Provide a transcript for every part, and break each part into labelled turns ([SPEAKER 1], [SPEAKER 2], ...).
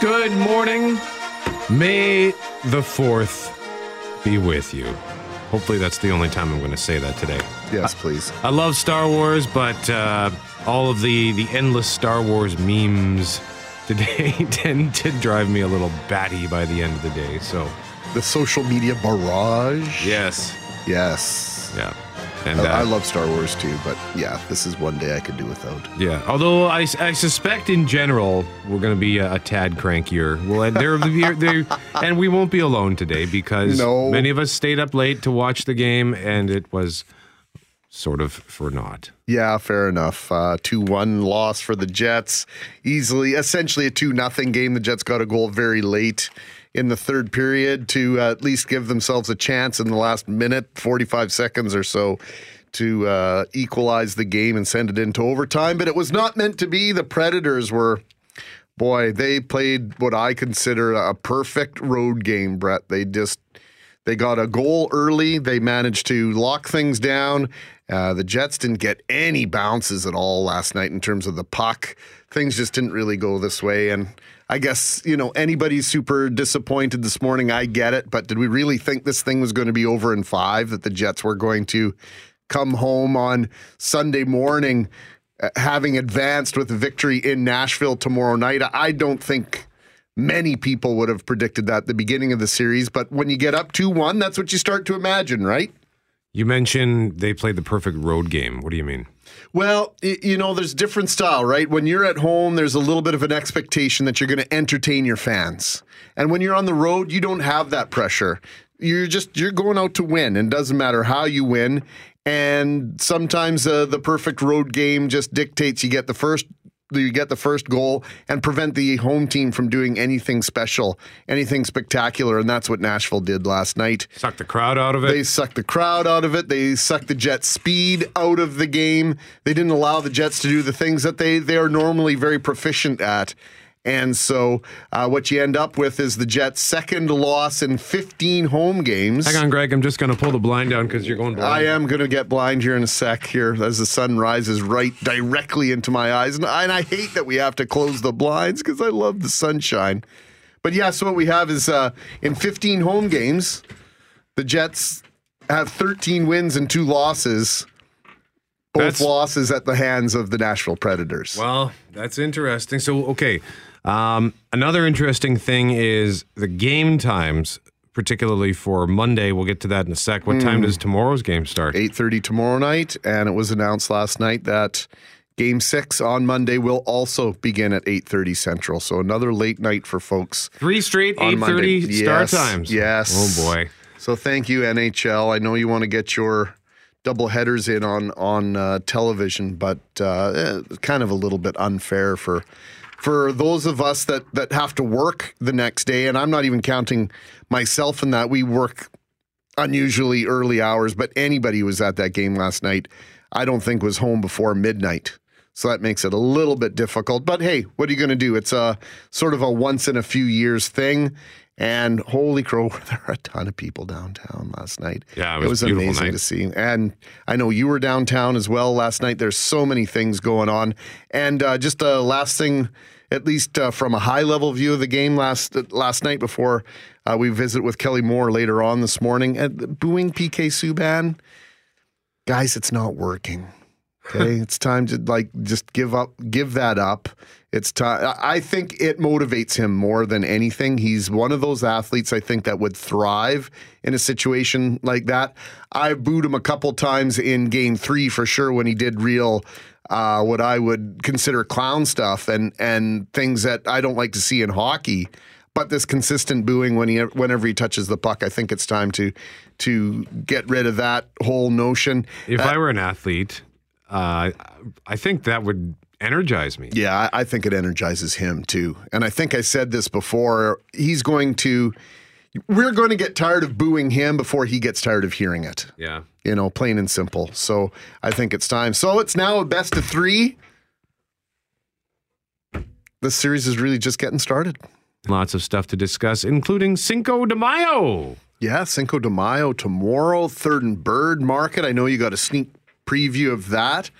[SPEAKER 1] Good morning. May the 4th be with you. Hopefully, that's the only time I'm going to say that today.
[SPEAKER 2] Yes, please.
[SPEAKER 1] I love Star Wars, but uh, all of the, the endless Star Wars memes today tend to drive me a little batty by the end of the day. So,
[SPEAKER 2] The social media barrage.
[SPEAKER 1] yes.
[SPEAKER 2] Yes.
[SPEAKER 1] Yeah. And
[SPEAKER 2] I, I
[SPEAKER 1] uh,
[SPEAKER 2] love Star Wars too, but yeah, this is one day I could do without.
[SPEAKER 1] Yeah, although I, I suspect in general we're going to be a, a tad crankier. Well, there, there, and we won't be alone today because
[SPEAKER 2] No.
[SPEAKER 1] many of us stayed up late to watch the game, and it was sort of for naught.
[SPEAKER 2] Yeah, fair enough. Uh, two one loss for the Jets, easily, essentially a two nothing game. The Jets got a goal very late in the third period to uh, at least give themselves a chance in the last minute, forty five seconds or so. To uh, equalize the game and send it into overtime, but it was not meant to be. The Predators were boy, they played what I consider a perfect road game, Brett. They just they got a goal early. They managed to lock things down. Uh, the Jets didn't get any bounces at all last night in terms of the puck. Things just didn't really go this way. And I guess, you know, anybody's super disappointed this morning. I get it. But did we really think this thing was going to be over in five, that the Jets were going to come home on Sunday morning uh, having advanced with a victory in Nashville tomorrow night? I don't think many people would have predicted that at the beginning of the series. But when you get up 2 1, that's what you start to imagine, right?
[SPEAKER 1] You mentioned they played the perfect road game. What do you mean?
[SPEAKER 2] Well, you know, there's different style, right? When you're at home, there's a little bit of an expectation that you're going to entertain your fans. And when you're on the road, you don't have that pressure. You're just you're going out to win, and doesn't matter how you win. And sometimes uh, the perfect road game just dictates you get the first you get the first goal and prevent the home team from doing anything special, anything spectacular, and that's what Nashville did last night.
[SPEAKER 1] Suck the crowd out of it.
[SPEAKER 2] They sucked the crowd out of it. They sucked the Jets' speed out of the game. They didn't allow the Jets to do the things that they, they are normally very proficient at. And so, uh, what you end up with is the Jets' second loss in 15 home games.
[SPEAKER 1] Hang on, Greg. I'm just going to pull the blind down because you're going blind.
[SPEAKER 2] I am going to get blind here in a sec here as the sun rises right directly into my eyes. And I, and I hate that we have to close the blinds because I love the sunshine. But yeah, so what we have is uh, in 15 home games, the Jets have 13 wins and two losses, both
[SPEAKER 1] That's-
[SPEAKER 2] losses at the hands of the Nashville Predators.
[SPEAKER 1] Well, that's interesting. So, okay. Um, another interesting thing is the game times, particularly for Monday. We'll get to that in a sec. What time does tomorrow's game start?
[SPEAKER 2] 8.30 tomorrow night, and it was announced last night that Game 6 on Monday will also begin at 8.30 Central. So another late night for folks.
[SPEAKER 1] Three straight eight thirty start
[SPEAKER 2] Yes,
[SPEAKER 1] times.
[SPEAKER 2] yes.
[SPEAKER 1] Oh boy.
[SPEAKER 2] So thank you, NHL. I know you want to get your double headers in on on uh, television, but uh, eh, kind of a little bit unfair for for those of us that that have to work the next day. And I'm not even counting myself in that. We work unusually early hours, but anybody who was at that game last night, I don't think was home before midnight. So that makes it a little bit difficult. But hey, what are you going to do? It's a sort of a once in a few years thing. And holy crow, there were a ton of people downtown last night.
[SPEAKER 1] Yeah, it was a beautiful
[SPEAKER 2] amazing
[SPEAKER 1] night.
[SPEAKER 2] to see. And I know you were downtown as well last night. There's so many things going on. And uh, just a last thing, at least uh, from a high level view of the game last last night before uh, we visit with Kelly Moore later on this morning. Booing PK Subban, guys, it's not working. Okay, it's time to like just give up, give that up. It's time. I think it motivates him more than anything. He's one of those athletes I think that would thrive in a situation like that. I booed him a couple times in Game Three for sure when he did real, uh, what I would consider clown stuff and and things that I don't like to see in hockey. But this consistent booing when he whenever he touches the puck, I think it's time to to get rid of that whole notion.
[SPEAKER 1] If I were an athlete, uh, I think that would energize me.
[SPEAKER 2] Yeah, I think it energizes him too. And I think I said this before. He's going to, we're going to get tired of booing him before he gets tired of hearing it.
[SPEAKER 1] Yeah.
[SPEAKER 2] You know, plain and simple. So I think it's time. So it's now a best of three. This series is really just getting started.
[SPEAKER 1] Lots of stuff to discuss, including Cinco de Mayo.
[SPEAKER 2] Yeah, Cinco de Mayo tomorrow, Third and Bird Market. I know you got a sneak preview of that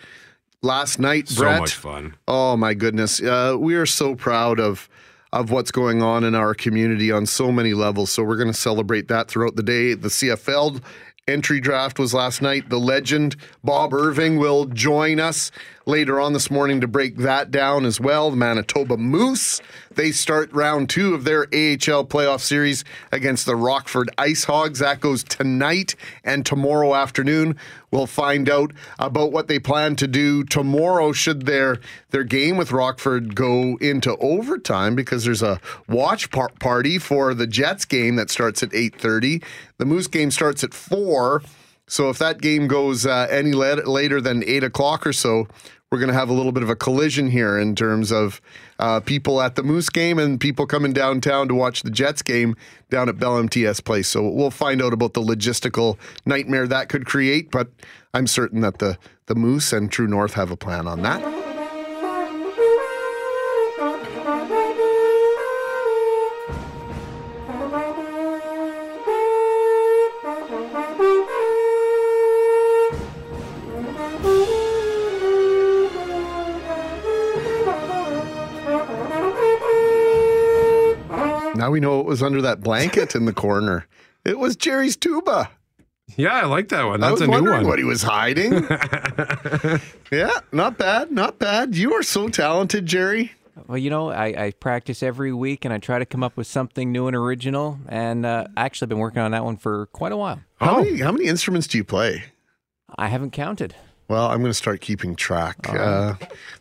[SPEAKER 2] last night,
[SPEAKER 1] So
[SPEAKER 2] Brett.
[SPEAKER 1] much fun.
[SPEAKER 2] Oh my goodness, uh, we are so proud of of what's going on in our community on so many levels. So we're going to celebrate that throughout the day. The CFL entry draft was last night. The legend Bob Irving will join us later on this morning to break that down as well. The Manitoba Moose, they start round two of their AHL playoff series against the Rockford Ice Hogs. That goes tonight and tomorrow afternoon. We'll find out about what they plan to do tomorrow should their their game with Rockford go into overtime because there's a watch par- party for the Jets game that starts at 8:30. The Moose game starts at 4. So if that game goes uh, any later than 8 o'clock or so, we're going to have a little bit of a collision here in terms of uh, people at the Moose game and people coming downtown to watch the Jets game down at Bell MTS Place. So we'll find out about the logistical nightmare that could create, but I'm certain that the, the Moose and True North have a plan on that. Now we know what was under that blanket in the corner. It was Jerry's tuba.
[SPEAKER 1] Yeah, I like that one. That's
[SPEAKER 2] I was
[SPEAKER 1] a new
[SPEAKER 2] wondering
[SPEAKER 1] one.
[SPEAKER 2] what he was hiding. yeah, not bad, not bad. You are so talented, Jerry.
[SPEAKER 3] Well, you know, I, I, practice every week and I try to come up with something new and original. And uh, I actually been working on that one for quite a while.
[SPEAKER 2] How
[SPEAKER 1] Oh.
[SPEAKER 2] many how many instruments do you play?
[SPEAKER 3] I haven't counted.
[SPEAKER 2] Well, I'm going to start keeping track.
[SPEAKER 3] All right.
[SPEAKER 2] Uh,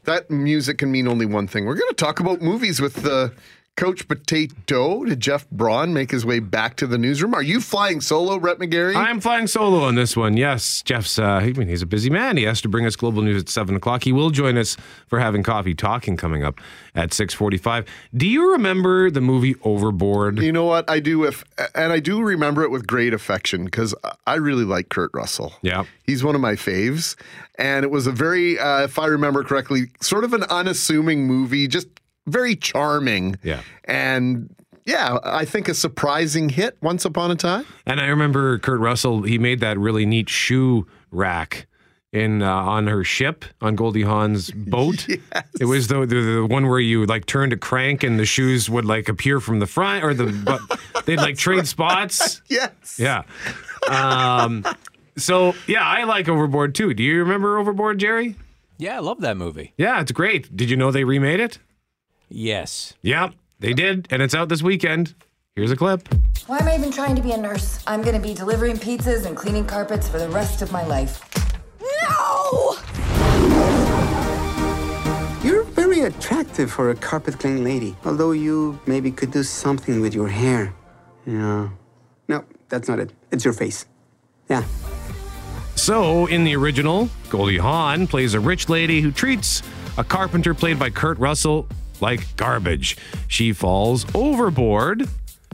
[SPEAKER 2] that music can mean only one thing. We're going to talk about movies with the Couch Potato. Did Jeff Braun make his way back to the newsroom? Are you flying solo, Brett McGarry?
[SPEAKER 1] I'm flying solo on this one. Yes, Jeff's. Uh, I mean, he's a busy man. He has to bring us global news at seven o'clock. He will join us for having coffee talking coming up at six forty-five. Do you remember the movie Overboard?
[SPEAKER 2] You know what I do with, and I do remember it with great affection because I really like Kurt Russell.
[SPEAKER 1] Yeah.
[SPEAKER 2] He's one of my faves, and it was a very, uh, if I remember correctly, sort of an unassuming movie, just very charming.
[SPEAKER 1] Yeah.
[SPEAKER 2] and yeah, I think a surprising hit once upon a time.
[SPEAKER 1] And I remember Kurt Russell. He made that really neat shoe rack in uh, on her ship on Goldie Hawn's boat. It was the, the the one where you like turned a crank and the shoes would like appear from the front, or the but they'd like trade spots.
[SPEAKER 2] Yes.
[SPEAKER 1] Yeah. Um, so yeah, I like Overboard too. Do you remember Overboard, Jerry?
[SPEAKER 3] Yeah, I love that movie.
[SPEAKER 1] Yeah, it's great. Did you know they remade it?
[SPEAKER 3] Yes.
[SPEAKER 1] Yeah, they did, and it's out this weekend. Here's a clip.
[SPEAKER 4] Why am I even trying to be a nurse? I'm gonna be delivering pizzas and cleaning carpets for the rest of my life. No!
[SPEAKER 5] You're very attractive for a carpet cleaning lady, although you maybe could do something with your hair. Yeah. No, that's not it. It's your face. Yeah.
[SPEAKER 1] So, in the original, Goldie Hawn plays a rich lady who treats a carpenter played by Kurt Russell like garbage. She falls overboard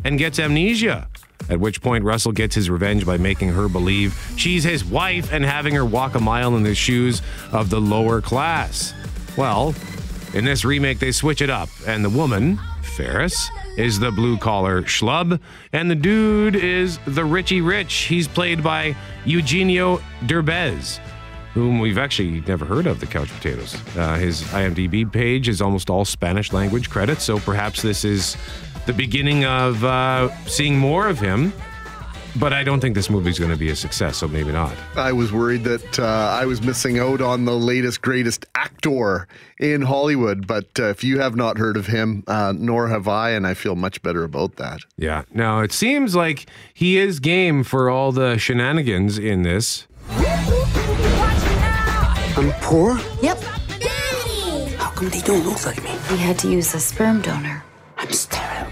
[SPEAKER 1] and gets amnesia. At which point, Russell gets his revenge by making her believe she's his wife and having her walk a mile in the shoes of the lower class. Well, in this remake, they switch it up, and the woman, Faris, is the blue collar schlub, and the dude is the Richie Rich. He's played by Eugenio Derbez, whom we've actually never heard of, the Couch Potatoes. Uh, his IMDb page is almost all Spanish language credits, so perhaps this is the beginning of uh, seeing more of him. But I don't think this movie's going to be a success, so maybe not.
[SPEAKER 2] I was worried that uh, I was missing out on the latest, greatest actor in Hollywood. But uh, if you have not heard of him, uh, nor have I, and I feel much better about that.
[SPEAKER 1] Yeah. Now, it seems like he is game for all the shenanigans in this.
[SPEAKER 5] I'm poor?
[SPEAKER 4] Yep.
[SPEAKER 5] How come they don't look like me?
[SPEAKER 4] We had to use a sperm donor.
[SPEAKER 5] I'm sterile.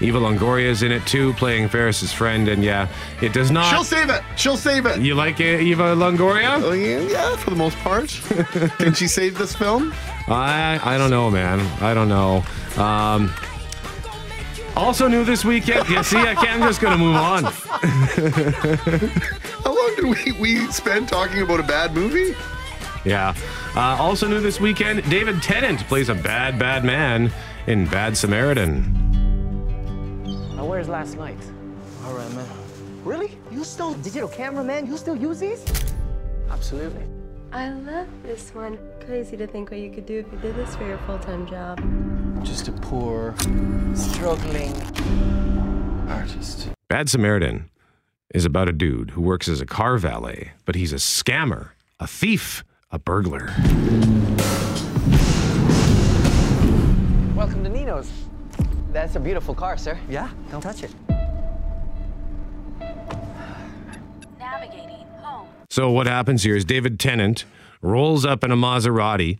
[SPEAKER 1] Eva Longoria is in it too, playing Faris's friend. And yeah, it does not.
[SPEAKER 2] She'll save it. She'll save it.
[SPEAKER 1] you like it, Eva Longoria?
[SPEAKER 2] Oh, yeah, yeah, for the most part. Can she save this film?
[SPEAKER 1] I I don't know, man. I don't know. Um, also new this weekend. Yeah, see, I can't, I'm just gonna move on.
[SPEAKER 2] How long did we, we spend talking about a bad movie?
[SPEAKER 1] Yeah. Uh, also new this weekend. David Tennant plays a bad, bad man in Bad Samaritan.
[SPEAKER 6] Now, where's last night? All right, man. Really? You still digital camera, man? You still use these? Absolutely.
[SPEAKER 7] I love this one. Crazy to think what you could do if you did this for your full time job.
[SPEAKER 6] Just a poor, struggling artist.
[SPEAKER 1] Bad Samaritan is about a dude who works as a car valet, but he's a scammer, a thief, a burglar.
[SPEAKER 6] Welcome to Nino's. That's a beautiful car, sir. Yeah, don't touch it.
[SPEAKER 7] Navigating home.
[SPEAKER 1] So what happens here is David Tennant rolls up in a Maserati,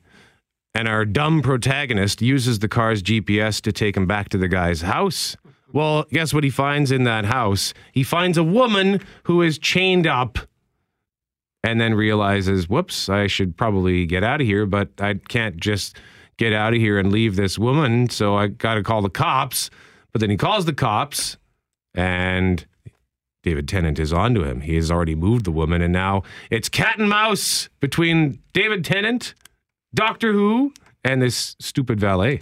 [SPEAKER 1] and our dumb protagonist uses the car's GPS to take him back to the guy's house. Well, guess what he finds in that house? He finds a woman who is chained up and then realizes, whoops, I should probably get out of here, but I can't just get out of here and leave this woman, so I got to call the cops. But then he calls the cops and David Tennant is onto him. He has already moved the woman, and now it's cat and mouse between David Tennant, Doctor Who, and this stupid valet.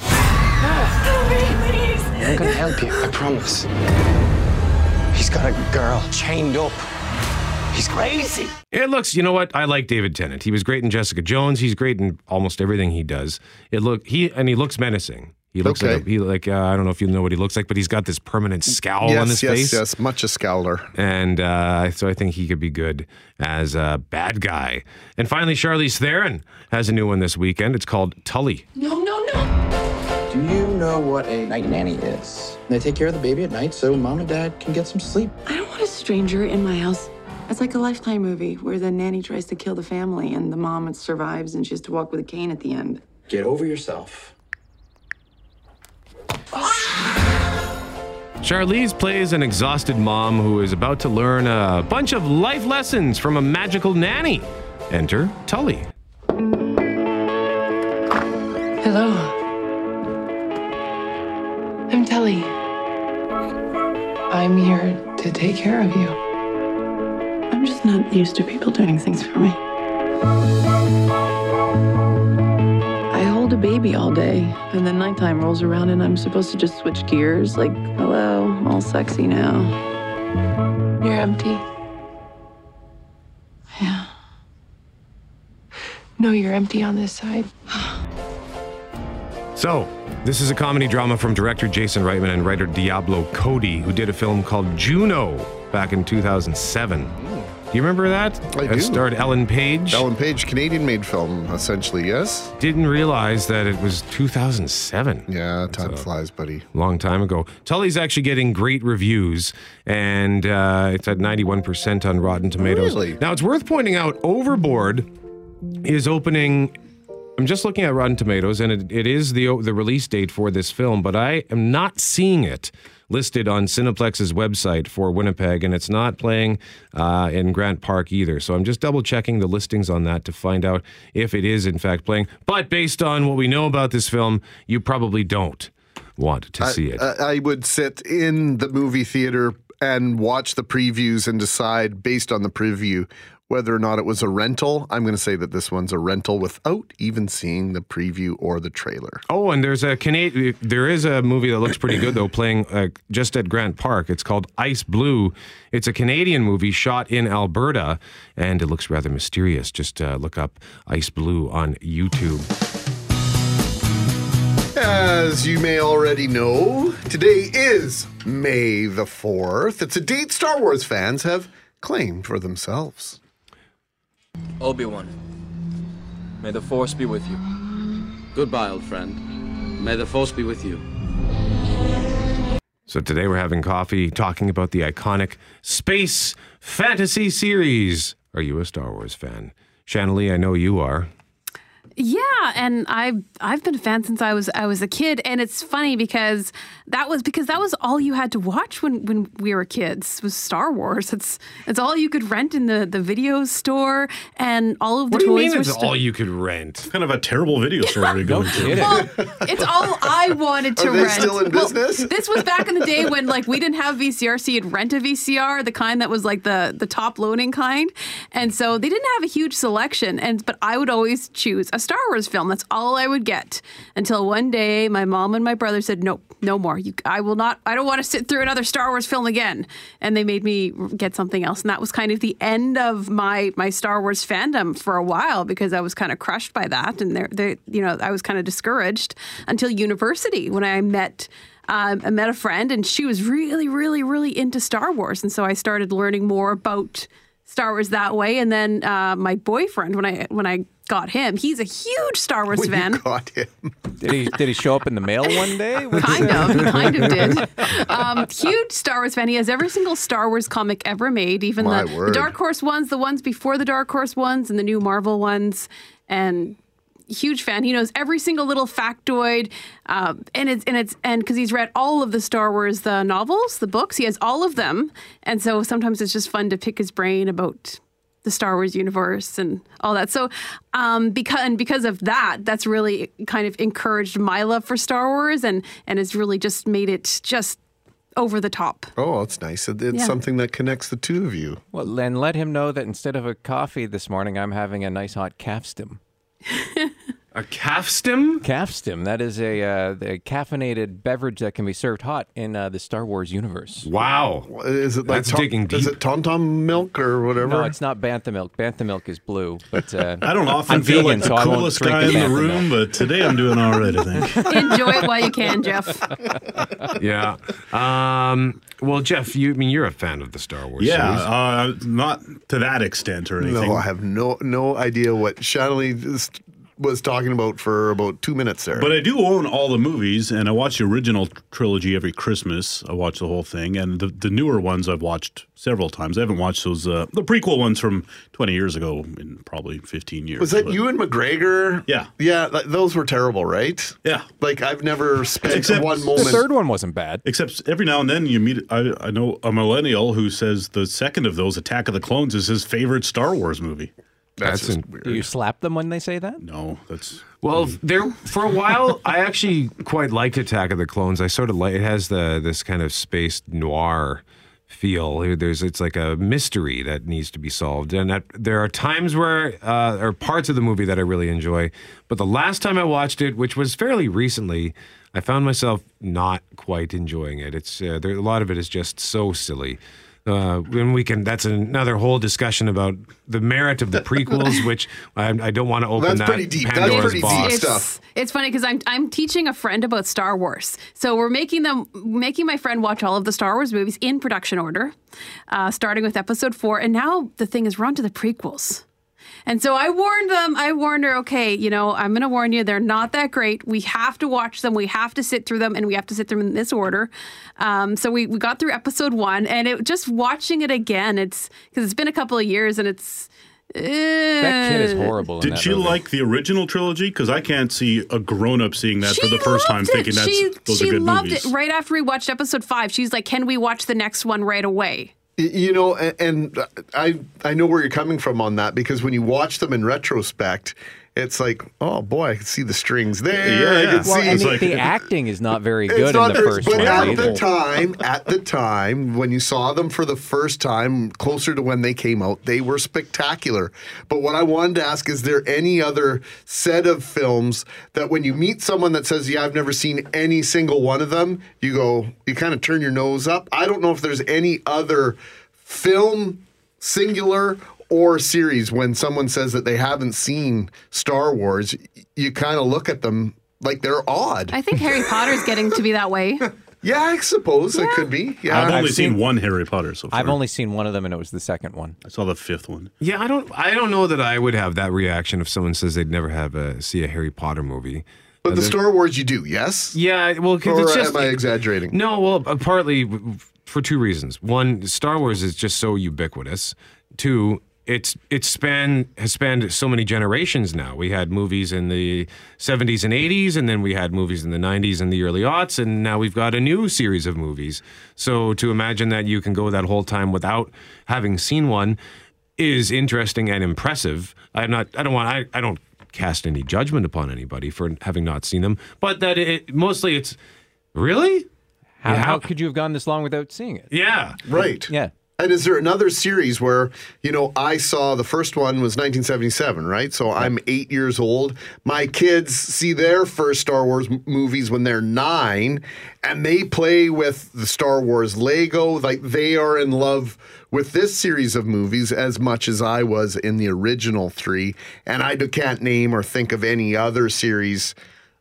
[SPEAKER 6] I'm gonna help you, I promise. He's got a girl chained up. He's crazy.
[SPEAKER 1] It looks, you know what? I like David Tennant. He was great in Jessica Jones. He's great in almost everything he does. It look he and he looks menacing. He looks like a, he like uh, I don't know if you know what he looks like, but he's got this permanent scowl
[SPEAKER 2] yes,
[SPEAKER 1] on his
[SPEAKER 2] yes,
[SPEAKER 1] face.
[SPEAKER 2] yes. Much a scowler.
[SPEAKER 1] And uh, so I think he could be good as a bad guy. And finally, Charlize Theron has a new one this weekend. It's called Tully.
[SPEAKER 7] No, no, no.
[SPEAKER 8] Do you know what a night nanny is? They take care of the baby at night so mom and dad can get some sleep.
[SPEAKER 9] I don't want a stranger in my house. It's like a lifetime movie where the nanny tries to kill the family and the mom survives and she has to walk with a cane at the end.
[SPEAKER 8] Get over yourself.
[SPEAKER 1] Charlize plays an exhausted mom who is about to learn a bunch of life lessons from a magical nanny. Enter Tully.
[SPEAKER 9] Hello. I'm Tully. I'm here to take care of you. I'm just not used to people doing things for me. I hold a baby all day, and then nighttime rolls around, and I'm supposed to just switch gears like, hello, I'm all sexy now. You're empty. Yeah. No, you're empty on this side.
[SPEAKER 1] So, this is a comedy drama from director Jason Reitman and writer Diablo Cody, who did a film called Juno back in 2007. Do you remember that?
[SPEAKER 2] I
[SPEAKER 1] It
[SPEAKER 2] do.
[SPEAKER 1] starred Ellen Page.
[SPEAKER 2] Ellen Page, Canadian made film, essentially, yes?
[SPEAKER 1] Didn't realize that it was 2007.
[SPEAKER 2] Yeah, time flies, buddy.
[SPEAKER 1] long time ago. Tully's actually getting great reviews, and uh, it's at 91% on Rotten Tomatoes.
[SPEAKER 2] Really?
[SPEAKER 1] Now, it's worth pointing out Overboard is opening. I'm just looking at Rotten Tomatoes, and it, it is the the release date for this film, but I am not seeing it listed on Cineplex's website for Winnipeg, and it's not playing uh, in Grant Park either. So I'm just double checking the listings on that to find out if it is in fact playing. But based on what we know about this film, you probably don't want to see it.
[SPEAKER 2] I, I would sit in the movie theater and watch the previews and decide based on the preview whether or not it was a rental. I'm going to say that this one's a rental without even seeing the preview or the trailer.
[SPEAKER 1] Oh, and there's a Canadian. There is a movie that looks pretty good though, playing uh, just at Grant Park. It's called Ice Blue. It's a Canadian movie shot in Alberta, and it looks rather mysterious. Just uh, look up Ice Blue on YouTube.
[SPEAKER 2] As you may already know, today is May the 4th. It's a date Star Wars fans have claimed for themselves.
[SPEAKER 10] Obi-Wan, may the Force be with you.
[SPEAKER 11] Goodbye, old friend. May the Force be with you.
[SPEAKER 1] So today we're having coffee, talking about the iconic space fantasy series. Are you a Star Wars fan, Shanley? I know you are.
[SPEAKER 12] Yeah, and I've I've been a fan since I was I was a kid, and it's funny because that was because that was all you had to watch when, when we were kids was Star Wars. It's it's all you could rent in the, the video store, and all of the
[SPEAKER 1] What do you mean it's
[SPEAKER 12] sto-
[SPEAKER 1] all you could rent?
[SPEAKER 13] It's Kind of a terrible video store we go to.
[SPEAKER 12] Well, it's all I wanted to
[SPEAKER 2] Are they
[SPEAKER 12] rent.
[SPEAKER 2] still in
[SPEAKER 12] Well,
[SPEAKER 2] business?
[SPEAKER 12] this was back in the day when like we didn't have VCR, so you'd rent a VCR, the kind that was like the the top loading kind, and so they didn't have a huge selection. And but I would always choose a Star Wars film. That's all I would get until one day my mom and my brother said, "Nope, no more. You, I will not. I don't want to sit through another Star Wars film again." And they made me get something else, and that was kind of the end of my my Star Wars fandom for a while because I was kind of crushed by that, and they're, they you know I was kind of discouraged until university university when I met. Um, I met a friend, and she was really, really, really into Star Wars, and so I started learning more about Star Wars that way. And then uh, my boyfriend, when I when I got him, he's a huge Star Wars
[SPEAKER 2] When
[SPEAKER 12] fan.
[SPEAKER 2] you got him.
[SPEAKER 3] Did he did he show up in the mail one day?
[SPEAKER 12] kind of, he kind of did. Um, huge Star Wars fan. He has every single Star Wars comic ever made, even the, the. Dark Horse ones, the ones before the Dark Horse ones, and the new Marvel ones. And huge fan. He knows every single little factoid, um, and it's and it's and because he's read all of the Star Wars the novels, the books, he has all of them, and so sometimes it's just fun to pick his brain about the Star Wars universe and all that. So, um, because and because of that, that's really kind of encouraged my love for Star Wars, and and has really just made it just over the top.
[SPEAKER 2] Oh, it's nice. It's
[SPEAKER 12] Yeah.
[SPEAKER 2] something that connects the two of you.
[SPEAKER 3] Well, then let him know that instead of a coffee this morning, I'm having a nice hot calf stim.
[SPEAKER 1] A calf stim?
[SPEAKER 3] Calf stim. That is a, uh, a caffeinated beverage that can be served hot in uh, the Star Wars universe.
[SPEAKER 1] Wow.
[SPEAKER 2] Is it like
[SPEAKER 1] That's
[SPEAKER 2] Tom-
[SPEAKER 1] digging
[SPEAKER 2] Is it Tom Tom milk or whatever?
[SPEAKER 3] No, it's not bantha milk. Bantha milk is blue, but uh,
[SPEAKER 13] I don't often
[SPEAKER 3] I'm
[SPEAKER 13] feel
[SPEAKER 3] vegan,
[SPEAKER 13] like the
[SPEAKER 3] so
[SPEAKER 13] coolest guy in the room,
[SPEAKER 3] milk.
[SPEAKER 13] but today I'm doing all right, I think.
[SPEAKER 12] Enjoy it while you can, Jeff.
[SPEAKER 1] Yeah. Um, well, Jeff, you I mean you're a fan of the Star Wars
[SPEAKER 13] Yeah,
[SPEAKER 1] series.
[SPEAKER 13] uh, not to that extent or anything.
[SPEAKER 2] No, I have no no idea what Shanley just was talking about for about two minutes there.
[SPEAKER 13] But I do own all the movies, and I watch the original trilogy every Christmas. I watch the whole thing, and the, the newer ones I've watched several times. I haven't watched those uh, the prequel ones from 20 years ago in probably 15 years.
[SPEAKER 2] was that
[SPEAKER 13] but-
[SPEAKER 2] Ewan McGregor?
[SPEAKER 13] Yeah.
[SPEAKER 2] Yeah, like, those were terrible, right?
[SPEAKER 13] Yeah.
[SPEAKER 2] Like I've never spent
[SPEAKER 13] Except-
[SPEAKER 2] one moment.
[SPEAKER 3] the third one wasn't bad.
[SPEAKER 13] Except every now and then you meet. I, I know a millennial who says the second of those, Attack of the Clones, is his favorite Star Wars movie.
[SPEAKER 2] That's,
[SPEAKER 1] That's
[SPEAKER 2] just weird.
[SPEAKER 3] Do you slap them when they say that?
[SPEAKER 13] No, that's
[SPEAKER 1] Well, there for a while, I actually quite liked Attack of the Clones. I sort of like it has the this kind of space noir feel. There's it's like a mystery that needs to be solved, and that, there are times where uh, or parts of the movie that I really enjoy. But the last time I watched it, which was fairly recently, I found myself not quite enjoying it. It's uh, there, a lot of it is just so silly. Uh, when we can, that's another whole discussion about the merit of the prequels, which I, I don't want to open
[SPEAKER 2] That's
[SPEAKER 1] that
[SPEAKER 2] pretty deep. That's
[SPEAKER 1] Pandora's
[SPEAKER 2] pretty deep
[SPEAKER 1] box.
[SPEAKER 12] it's. It's funny because I'm I'm teaching a friend about Star Wars. So we're making them making my friend watch all of the Star Wars movies in production order, uh, starting with Episode Four, and now the thing is we're on to the prequels. And so I warned them. I warned her. Okay, you know, I'm going to warn you. They're not that great. We have to watch them. We have to sit through them, and we have to sit through them in this order. Um, so we, we got through episode one, and it just watching it again. It's because it's been a couple of years, and it's.
[SPEAKER 3] That kid is
[SPEAKER 12] uh,
[SPEAKER 3] horrible. in
[SPEAKER 13] Did
[SPEAKER 3] that
[SPEAKER 13] she
[SPEAKER 3] movie.
[SPEAKER 13] like the original trilogy? Because I can't see a grown up seeing that for the first time,
[SPEAKER 12] it.
[SPEAKER 13] thinking that's
[SPEAKER 12] she,
[SPEAKER 13] those
[SPEAKER 12] she
[SPEAKER 13] are good
[SPEAKER 12] loved it right after we watched episode five. She's like, "Can we watch the next one right away?"
[SPEAKER 2] You know, and I I know where you're coming from on that because when you watch them in retrospect, it's like, oh boy, I can see the strings there.
[SPEAKER 13] Yeah,
[SPEAKER 2] I can
[SPEAKER 3] Well,
[SPEAKER 2] see.
[SPEAKER 3] and
[SPEAKER 13] It's
[SPEAKER 3] the,
[SPEAKER 13] like-
[SPEAKER 3] the acting is not very
[SPEAKER 2] It's
[SPEAKER 3] good in the
[SPEAKER 2] there,
[SPEAKER 3] first
[SPEAKER 2] but
[SPEAKER 3] one
[SPEAKER 2] at
[SPEAKER 3] either.
[SPEAKER 2] the time, at the time when you saw them for the first time, closer to when they came out, they were spectacular. But what I wanted to ask is there any other set of films that when you meet someone that says, "Yeah, I've never seen any single one of them," you go, you kind of turn your nose up. I don't know if there's any other film singular or series when someone says that they haven't seen Star Wars, you kind of look at them like they're odd.
[SPEAKER 12] I think Harry Potter's getting to be that way.
[SPEAKER 2] Yeah, I suppose it could be. Yeah,
[SPEAKER 13] I've only
[SPEAKER 3] I've
[SPEAKER 13] seen,
[SPEAKER 3] seen-
[SPEAKER 13] one Harry Potter so far.
[SPEAKER 3] I've only seen one of them, and it was the second one.
[SPEAKER 13] I saw the fifth one.
[SPEAKER 1] Yeah, I don't. I don't know that I would have that reaction if someone says they'd never have a see a Harry Potter movie.
[SPEAKER 2] but
[SPEAKER 1] Uh,
[SPEAKER 2] the Star Wars you do, yes.
[SPEAKER 1] Yeah, well, 'cause
[SPEAKER 2] Or
[SPEAKER 1] it's just
[SPEAKER 2] am I exaggerating?
[SPEAKER 1] no. Well, uh, partly for two reasons. One, Star Wars is just so ubiquitous. Two, it's it's span has spanned so many generations now. We had movies in the 70s and 80s, and then we had movies in the 90s and the early aughts, and now we've got a new series of movies. So to imagine that you can go that whole time without having seen one is interesting and impressive. I'm not. I don't want. I, I don't cast any judgment upon anybody for having not seen them, but that it mostly it's really.
[SPEAKER 3] How,
[SPEAKER 1] Yeah.
[SPEAKER 3] how could you have gone this long without seeing it?
[SPEAKER 1] Yeah.
[SPEAKER 2] Right.
[SPEAKER 3] Yeah.
[SPEAKER 2] And is there another series where, you know, I saw the first one was 1977, right? So I'm eight years old. My kids see their first Star Wars m- movies when they're nine, and they play with the Star Wars Lego. Like they are in love with this series of movies as much as I was in the original three. And I can't name or think of any other series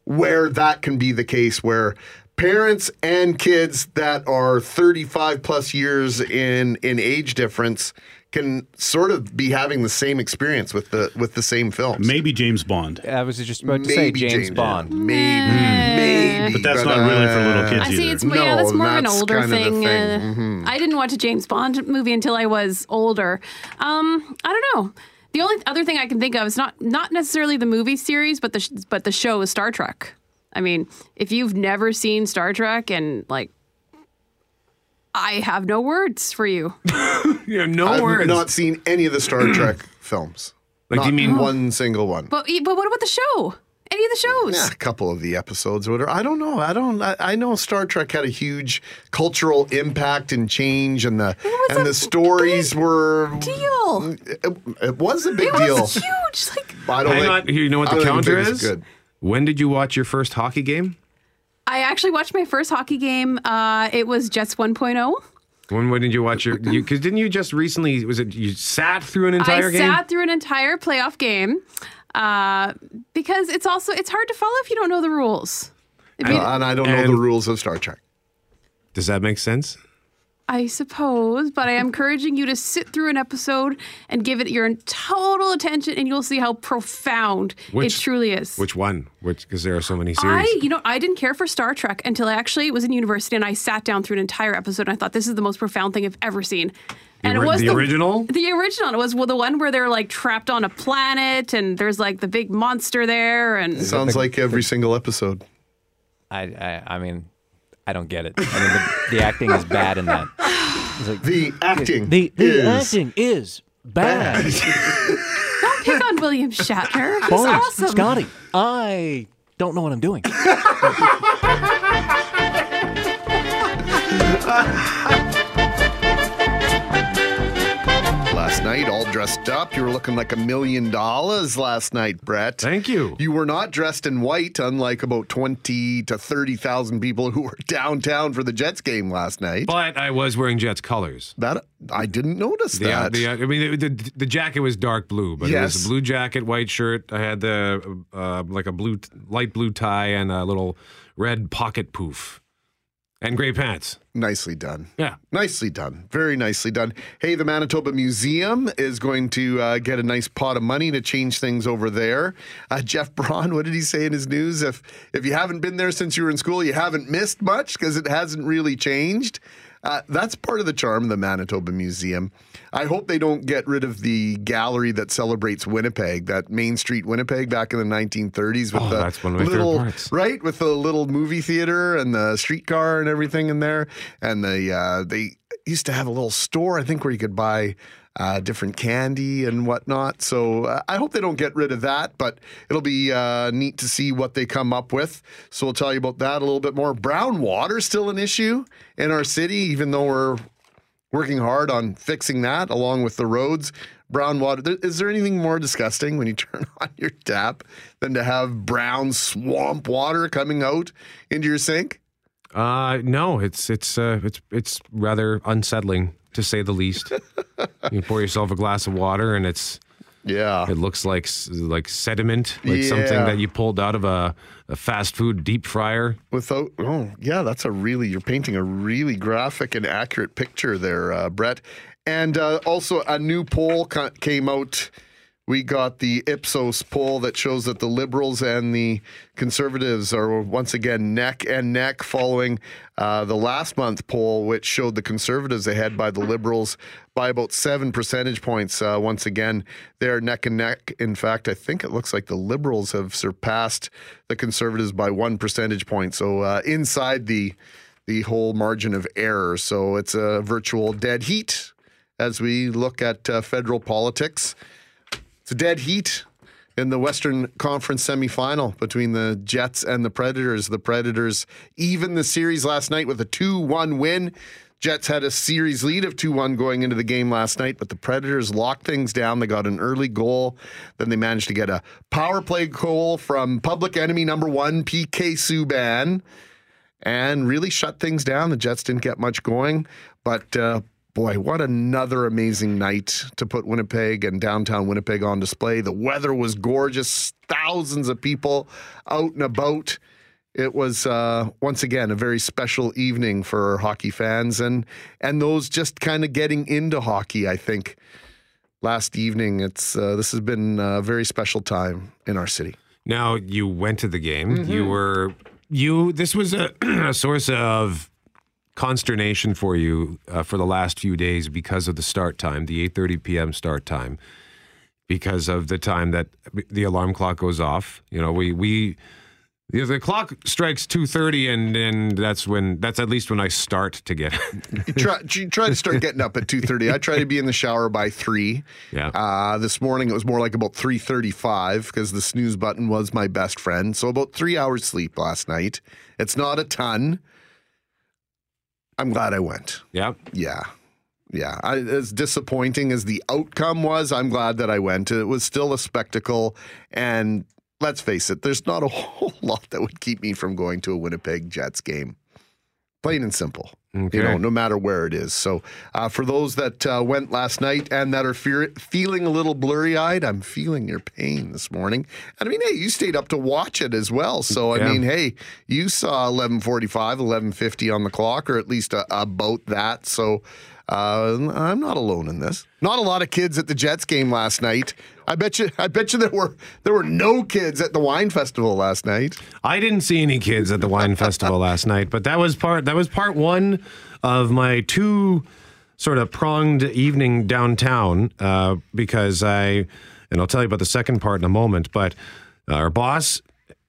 [SPEAKER 2] where that can be the case where parents and kids that are 35 plus years in in age difference can sort of be having the same experience with the with the same films.
[SPEAKER 13] Maybe James Bond.
[SPEAKER 3] I was just about to say James, Bond.
[SPEAKER 2] Maybe, maybe.
[SPEAKER 13] But that's not really for little kids
[SPEAKER 12] I see.
[SPEAKER 13] either.
[SPEAKER 12] It's yeah, that's more of an older
[SPEAKER 2] kind of
[SPEAKER 12] thing.
[SPEAKER 2] thing.
[SPEAKER 12] Uh,
[SPEAKER 2] Mhm.
[SPEAKER 12] I didn't watch a James Bond movie until I was older. Um, I don't know. The only other thing I can think of is not not necessarily the movie series, but the sh- but the show is Star Trek. I mean, if you've never seen Star Trek and like, I have no words for you.
[SPEAKER 1] Yeah, no words.
[SPEAKER 2] I've
[SPEAKER 1] words.
[SPEAKER 2] not seen any of the Star Trek films.
[SPEAKER 1] Like,
[SPEAKER 2] not
[SPEAKER 1] you mean-
[SPEAKER 2] one single one?
[SPEAKER 12] But but what about the show? Any of the shows?
[SPEAKER 2] Yeah, a couple of the episodes or whatever. I don't know. I don't. I, I know Star Trek had a huge cultural impact and change, and the and the stories were
[SPEAKER 12] deal.
[SPEAKER 2] It, it was a big
[SPEAKER 12] It
[SPEAKER 2] deal.
[SPEAKER 12] was huge. Like
[SPEAKER 2] I don't
[SPEAKER 1] Hang
[SPEAKER 2] think-
[SPEAKER 1] on. You know what the
[SPEAKER 2] don't
[SPEAKER 1] counter
[SPEAKER 2] it's
[SPEAKER 1] is?
[SPEAKER 2] Good.
[SPEAKER 1] When did you watch your first hockey game?
[SPEAKER 12] I actually watched my first hockey game. Uh, it was Jets oh. 1.0.
[SPEAKER 1] When, when did you watch your? Because didn't you just recently? Was it you sat through an entire
[SPEAKER 12] I
[SPEAKER 1] game?
[SPEAKER 12] I sat through an entire playoff game uh, because it's also it's hard to follow if you don't know the rules. If you-
[SPEAKER 2] Uh, and I don't know the rules of Star Trek.
[SPEAKER 1] Does that make sense?
[SPEAKER 12] I suppose, but I am encouraging you to sit through an episode and give it your total attention, and you'll see how profound it truly is.
[SPEAKER 1] Which one? Which because there are so many series.
[SPEAKER 12] I, you know, I didn't care for Star Trek until I actually was in university and I sat down through an entire episode and I thought this is the most profound thing I've ever seen. And
[SPEAKER 1] ori- the original?
[SPEAKER 12] The original. It was well, the one where they're like trapped on a planet and there's like the big monster there and
[SPEAKER 2] Sounds like every single episode.
[SPEAKER 3] I, I, I mean, I don't get it. I mean, the, the acting is bad in that. Like,
[SPEAKER 2] the acting.
[SPEAKER 3] The, the
[SPEAKER 2] is
[SPEAKER 3] acting is bad.
[SPEAKER 12] don't pick on William Shatner. He's
[SPEAKER 3] Bones,
[SPEAKER 12] awesome.
[SPEAKER 3] Scotty, I don't know what I'm doing.
[SPEAKER 2] Last night, all dressed up. You were looking like a million dollars last night, Brett.
[SPEAKER 1] Thank you.
[SPEAKER 2] You were not dressed in white, unlike about 20 to 30,000 people who were downtown for the Jets game last night.
[SPEAKER 1] But I was wearing Jets colors.
[SPEAKER 2] That I didn't notice
[SPEAKER 1] The,
[SPEAKER 2] that.
[SPEAKER 1] the, uh, I mean, the, the, the jacket was dark blue, but it
[SPEAKER 2] Yes.
[SPEAKER 1] was a blue jacket, white shirt. I had the uh, like a blue, light blue tie and a little red pocket poof, and gray pants.
[SPEAKER 2] Nicely done.
[SPEAKER 1] Yeah.
[SPEAKER 2] Nicely done. Very nicely done. Hey, the Manitoba Museum is going to uh, get a nice pot of money to change things over there. Uh, Jeff Braun, what did he say in his news? If if you haven't been there since you were in school, you haven't missed much because it hasn't really changed. Uh, that's part of the charm of the Manitoba Museum. I hope they don't get rid of the gallery that celebrates Winnipeg, that Main Street Winnipeg back in the 1930s with
[SPEAKER 1] Oh,
[SPEAKER 2] the
[SPEAKER 1] that's one of my
[SPEAKER 2] little right with the little movie theater and the streetcar and everything in there and the uh, they used to have a little store i think where you could buy uh, different candy and whatnot so uh, i hope they don't get rid of that but it'll be uh, neat to see what they come up with so we'll tell you about that a little bit more brown water still an issue in our city even though we're working hard on fixing that along with the roads. Brown water. Is there anything more disgusting when you turn on your tap than to have brown swamp water coming out into your sink?
[SPEAKER 1] Uh, no, it's it's uh, it's it's rather unsettling to say the least. you pour yourself a glass of water, and it's
[SPEAKER 2] yeah,
[SPEAKER 1] it looks like like sediment, like something that you pulled out of a, a fast food deep fryer.
[SPEAKER 2] Without, oh, yeah, that's a really, you're painting a really graphic and accurate picture there, uh, Brett. And uh, also, a new poll ca- came out. We got the Ipsos poll that shows that the Liberals and the Conservatives are once again neck and neck following uh, the last month poll, which showed the Conservatives ahead by the Liberals by about seven percentage points. Uh, once again, they're neck and neck. In fact, I think it looks like the Liberals have surpassed the Conservatives by one percentage point. So uh, inside the the whole margin of error. So it's a virtual dead heat as we look at uh, federal politics. It's a dead heat in the Western Conference semifinal between the Jets and the Predators. The Predators even the series last night with a 2 1 win. Jets had a series lead of 2 1 going into the game last night, but the Predators locked things down. They got an early goal. Then they managed to get a power play goal from public enemy number one, PK Subban, and really shut things down. The Jets didn't get much going, but uh, boy, what another amazing night to put Winnipeg and downtown Winnipeg on display. The weather was gorgeous, thousands of people out and about. It was uh, once again a very special evening for hockey fans and and those just kind of getting into hockey. I think last evening, it's uh, this has been a very special time in our city.
[SPEAKER 1] Now you went to the game.
[SPEAKER 2] Mm-hmm.
[SPEAKER 1] You were you. This was a, a source of consternation for you uh, for the last few days because of the start time, the 8:30 p.m. start time, because of the time that the alarm clock goes off. You know, we we. The, the clock strikes two thirty, and and that's when that's at least when I start to get.
[SPEAKER 2] You try, you try to start getting up at two thirty. I try to be in the shower by three.
[SPEAKER 1] Yeah.
[SPEAKER 2] Uh, this morning it was more like about three thirty-five because the snooze button was my best friend. So about three hours sleep last night. It's not a ton. I'm glad I went.
[SPEAKER 1] yeah.
[SPEAKER 2] Yeah. Yeah. I, as disappointing as the outcome was, I'm glad that I went. It was still a spectacle. And let's face it, there's not a whole lot that would keep me from going to a Winnipeg Jets game. Plain and simple.
[SPEAKER 1] Okay.
[SPEAKER 2] You know, no matter where it is. So, uh, for those that uh, went last night and that are fear- feeling a little blurry eyed, I'm feeling your pain this morning. And I mean, hey, you stayed up to watch it as well. So, I
[SPEAKER 1] Yeah.
[SPEAKER 2] mean, hey, you saw 11:45, 11:50 on the clock, or at least uh, about that. So, uh, I'm not alone in this. Not a lot of kids at the Jets game last night. I bet you. I bet you there were there were no kids at the wine festival last night.
[SPEAKER 1] I didn't see any kids at the wine festival last night, but that was part that was part one of my two sort of pronged evening downtown uh, because I and I'll tell you about the second part in a moment. But our boss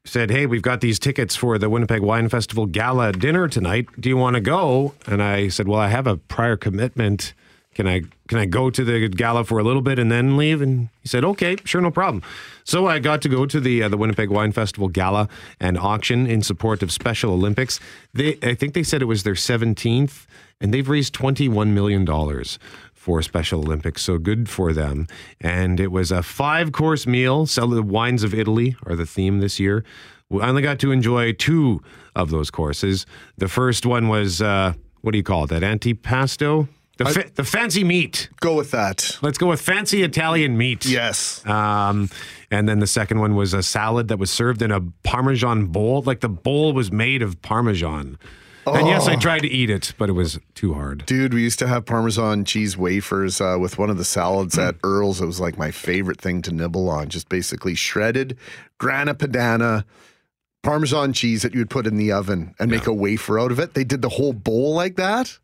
[SPEAKER 1] said, "Hey, we've got these tickets for the Winnipeg Wine Festival gala dinner tonight. Do you want to go?" And I said, "Well, I have a prior commitment." Can I can I go to the gala for a little bit and then leave? And he said, "Okay, sure, no problem." So I got to go to the uh, the Winnipeg Wine Festival gala and auction in support of Special Olympics. They I think they said it was their 17th, and they've raised 21 million dollars for Special Olympics. So good for them. And it was a five course meal. Sell the wines of Italy are the theme this year. I only got to enjoy two of those courses. The first one was uh, what do you call it? That antipasto. The, fa- the fancy meat.
[SPEAKER 2] Go with that.
[SPEAKER 1] Let's go with fancy Italian meat.
[SPEAKER 2] Yes.
[SPEAKER 1] Um, and then the second one was a salad that was served in a Parmesan bowl. Like the bowl was made of Parmesan. Oh. And yes, I
[SPEAKER 2] Oh.
[SPEAKER 1] tried to eat it, but it was too hard.
[SPEAKER 2] Dude, we used to have Parmesan cheese wafers uh, with one of the salads at Earl's. It was like my favorite thing to nibble on. Just basically shredded grana padano, Parmesan cheese that you would put in the oven and make a wafer out of it. They did the whole bowl like that.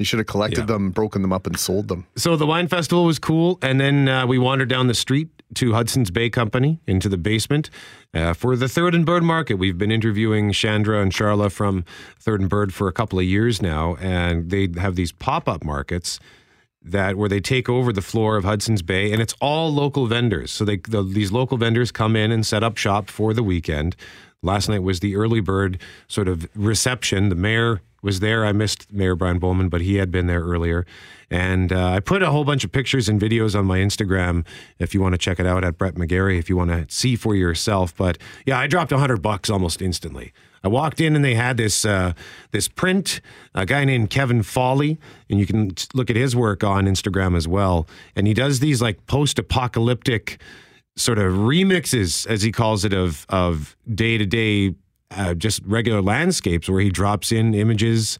[SPEAKER 2] You should have collected them, broken them up, and sold them.
[SPEAKER 1] So the wine festival was cool, and then uh, we wandered down the street to Hudson's Bay Company into the basement uh, for the Third and Bird Market. We've been interviewing Chandra and Charla from Third and Bird for a couple of years now, and they have these pop-up markets that where they take over the floor of Hudson's Bay, and it's all local vendors. So they the, these local vendors come in and set up shop for the weekend. Last night was the early bird sort of reception. The mayor was there. I missed Mayor Brian Bowman, but he had been there earlier. And uh, I put a whole bunch of pictures and videos on my Instagram if you want to check it out at Brett McGarry, if you want to see for yourself. But yeah, I dropped 100 bucks almost instantly. I walked in and they had this uh, this print, a guy named Kevin Foley, and you can look at his work on Instagram as well. And he does these like post apocalyptic sort of remixes, as he calls it, of of day to day, just regular landscapes where he drops in images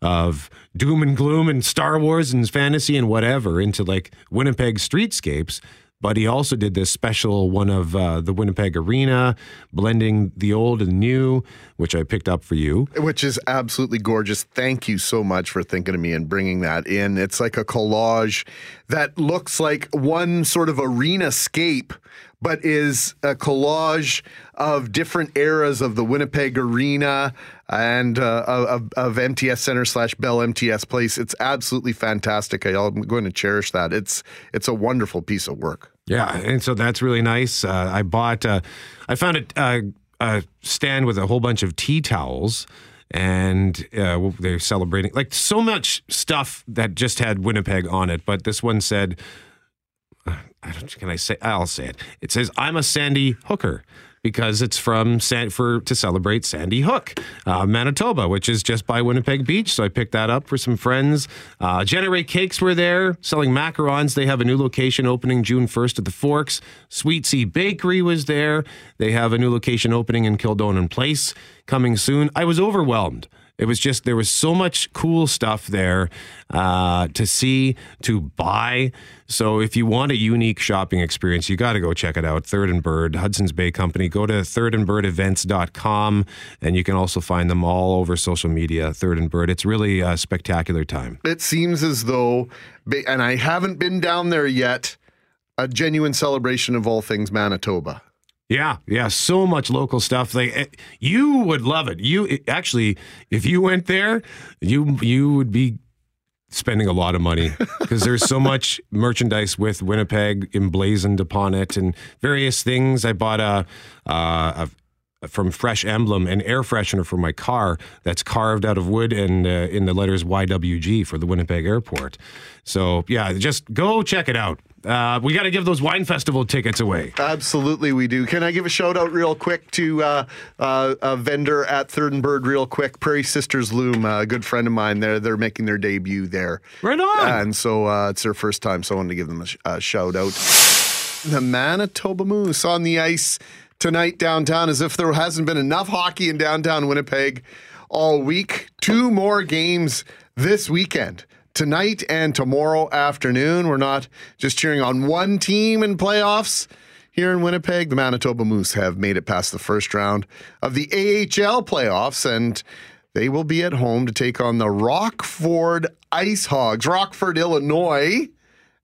[SPEAKER 1] of doom and gloom and Star Wars and fantasy and whatever into like Winnipeg streetscapes. But he also did this special one of uh, the Winnipeg Arena, blending the old and new, which I picked up for you.
[SPEAKER 2] Which is absolutely gorgeous. Thank you so much for thinking of me and bringing that in. It's like a collage that looks like one sort of arena scape, but is a collage of different eras of the Winnipeg Arena and uh, of, of MTS Center slash Bell MTS Place. It's absolutely fantastic. I'm going to cherish that. It's it's a wonderful piece of work.
[SPEAKER 1] Yeah, and so that's really nice. Uh, I bought, uh, I found a, a, a stand with a whole bunch of tea towels, and uh, they're celebrating like so much stuff that just had Winnipeg on it. But this one said, uh, I don't, can I say? I'll say it. It says, "I'm a Sandy Hooker." Because it's from San, for to celebrate Sandy Hook, uh, Manitoba, which is just by Winnipeg Beach. So I picked that up for some friends. Uh, Generate Cakes were there selling macarons. They have a new location opening June 1st at the Forks. Sweet Sea Bakery was there. They have a new location opening in Kildonan Place coming soon. I was overwhelmed. It was just there was so much cool stuff there uh, to see, to buy. So if you want a unique shopping experience, you got to go check it out. Third and Bird, Hudson's Bay Company. Go to thirdandbirdevents.com and you can also find them all over social media. Third and Bird. It's really a spectacular time.
[SPEAKER 2] It seems as though, and I haven't been down there yet, a genuine celebration of all things Manitoba.
[SPEAKER 1] Yeah, yeah, so much local stuff. Like eh, you would love it. You actually, if you went there, you you would be spending a lot of money because there's so much merchandise with Winnipeg emblazoned upon it and various things. I bought a, uh, a from Fresh Emblem an air freshener for my car that's carved out of wood and uh, in the letters YWG for the Winnipeg Airport. So yeah, just go check it out. Uh, we got to give those wine festival tickets away.
[SPEAKER 2] Absolutely, we do. Can I give a shout out real quick to uh, uh, a vendor at Third and Bird, real quick? Prairie Sisters Loom, a good friend of mine. There, they're making their debut there.
[SPEAKER 1] Right on.
[SPEAKER 2] And so uh, it's their first time, so I wanted to give them a, sh- a shout out. The Manitoba Moose on the ice tonight downtown, as if there hasn't been enough hockey in downtown Winnipeg all week. Two more games this weekend tonight and tomorrow afternoon. We're not just cheering on one team in playoffs. Here in Winnipeg, the Manitoba Moose have made it past the first round of the AHL playoffs, and they will be at home to take on the Rockford Ice Hogs, Rockford, Illinois.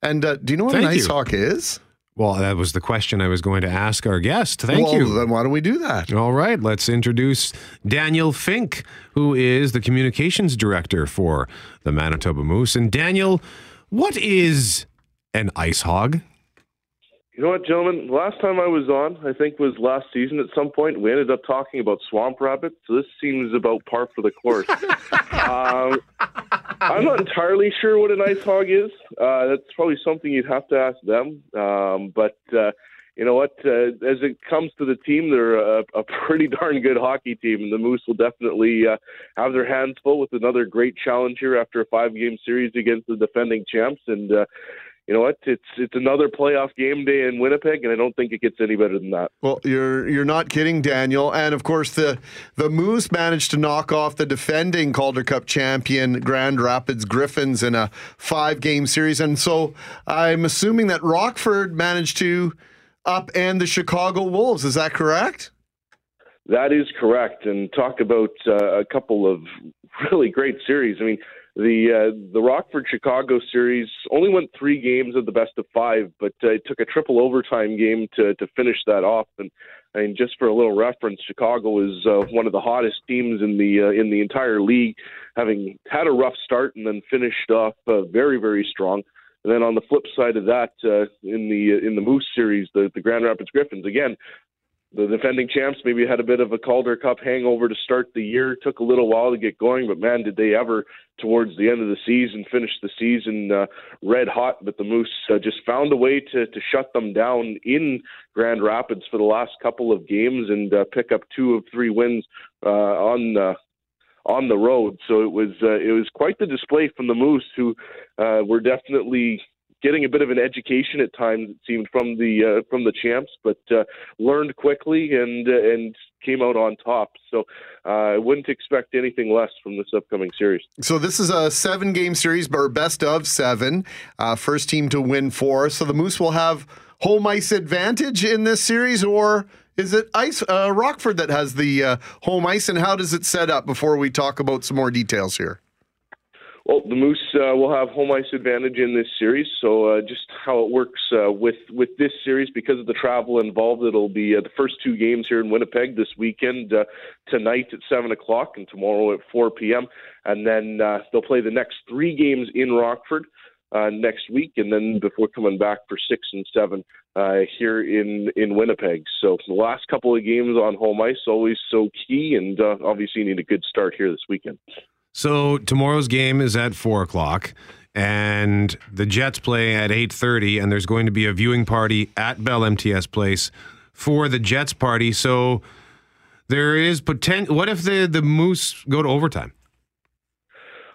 [SPEAKER 2] And uh, do you know what
[SPEAKER 1] Thank
[SPEAKER 2] an ice
[SPEAKER 1] you.
[SPEAKER 2] hawk is?
[SPEAKER 1] Well, that was the question I was going to ask our guest. Thank
[SPEAKER 2] well,
[SPEAKER 1] you.
[SPEAKER 2] Then why don't we do that?
[SPEAKER 1] All right, let's introduce Daniel Fink, who is the communications director for the Manitoba Moose. And Daniel, what is an ice hog?
[SPEAKER 14] You know what, gentlemen? Last time I was on, I think was last season at some point. We ended up talking about swamp rabbits. so this seems about par for the course. um, I'm not entirely sure what an ice hog is. Uh, that's probably something you'd have to ask them. Um, but uh, you know what? Uh, as it comes to the team, they're a, a pretty darn good hockey team, and the Moose will definitely uh, have their hands full with another great challenge here after a five-game series against the defending champs. And uh, you know what? It's it's another playoff game day in Winnipeg, and I don't think it gets any better than that.
[SPEAKER 2] Well, you're you're not kidding, Daniel. And of course, the the Moose managed to knock off the defending Calder Cup champion Grand Rapids Griffins in a five game series. And so I'm assuming that Rockford managed to upend the Chicago Wolves. Is that correct?
[SPEAKER 14] That is correct. And talk about uh, a couple of really great series. I mean, the uh, the Rockford Chicago series only went three games of the best of five, but uh, it took a triple overtime game to to finish that off. And I mean, just for a little reference, Chicago is uh, one of the hottest teams in the uh, in the entire league, having had a rough start and then finished off uh, very very strong. And then on the flip side of that, uh, in the in the Moose series, the the Grand Rapids Griffins again the defending champs maybe had a bit of a Calder Cup hangover to start the year. Took a little while to get going, but man, did they ever towards the end of the season finish the season uh, red hot. But the Moose uh, just found a way to to shut them down in Grand Rapids for the last couple of games and uh, pick up two of three wins uh, on. Uh, on the road, so it was uh, it was quite the display from the Moose, who uh, were definitely getting a bit of an education at times it seemed from the uh, from the champs, but uh, learned quickly and uh, and came out on top. So uh, I wouldn't expect anything less from this upcoming series.
[SPEAKER 2] So this is a seven game series, or best of seven. Uh, first team to win four. So the Moose will have home ice advantage in this series, or is it ice uh, Rockford that has the home ice? And how does it set up? Before we talk about some more details here.
[SPEAKER 14] Well, the Moose uh, will have home ice advantage in this series. So, uh, just how it works uh, with with this series, because of the travel involved, it'll be uh, the first two games here in Winnipeg this weekend, uh, tonight at seven o'clock and tomorrow at four p.m. And then uh, they'll play the next three games in Rockford uh, next week, and then before coming back for six and seven uh, here in in Winnipeg. So the last couple of games on home ice always so key, and obviously you need a good start here this weekend.
[SPEAKER 1] So tomorrow's game is at four o'clock, and the Jets play at eight thirty, and there's going to be a viewing party at Bell MTS Place for the Jets party. So there is potential. What if the the Moose go to overtime?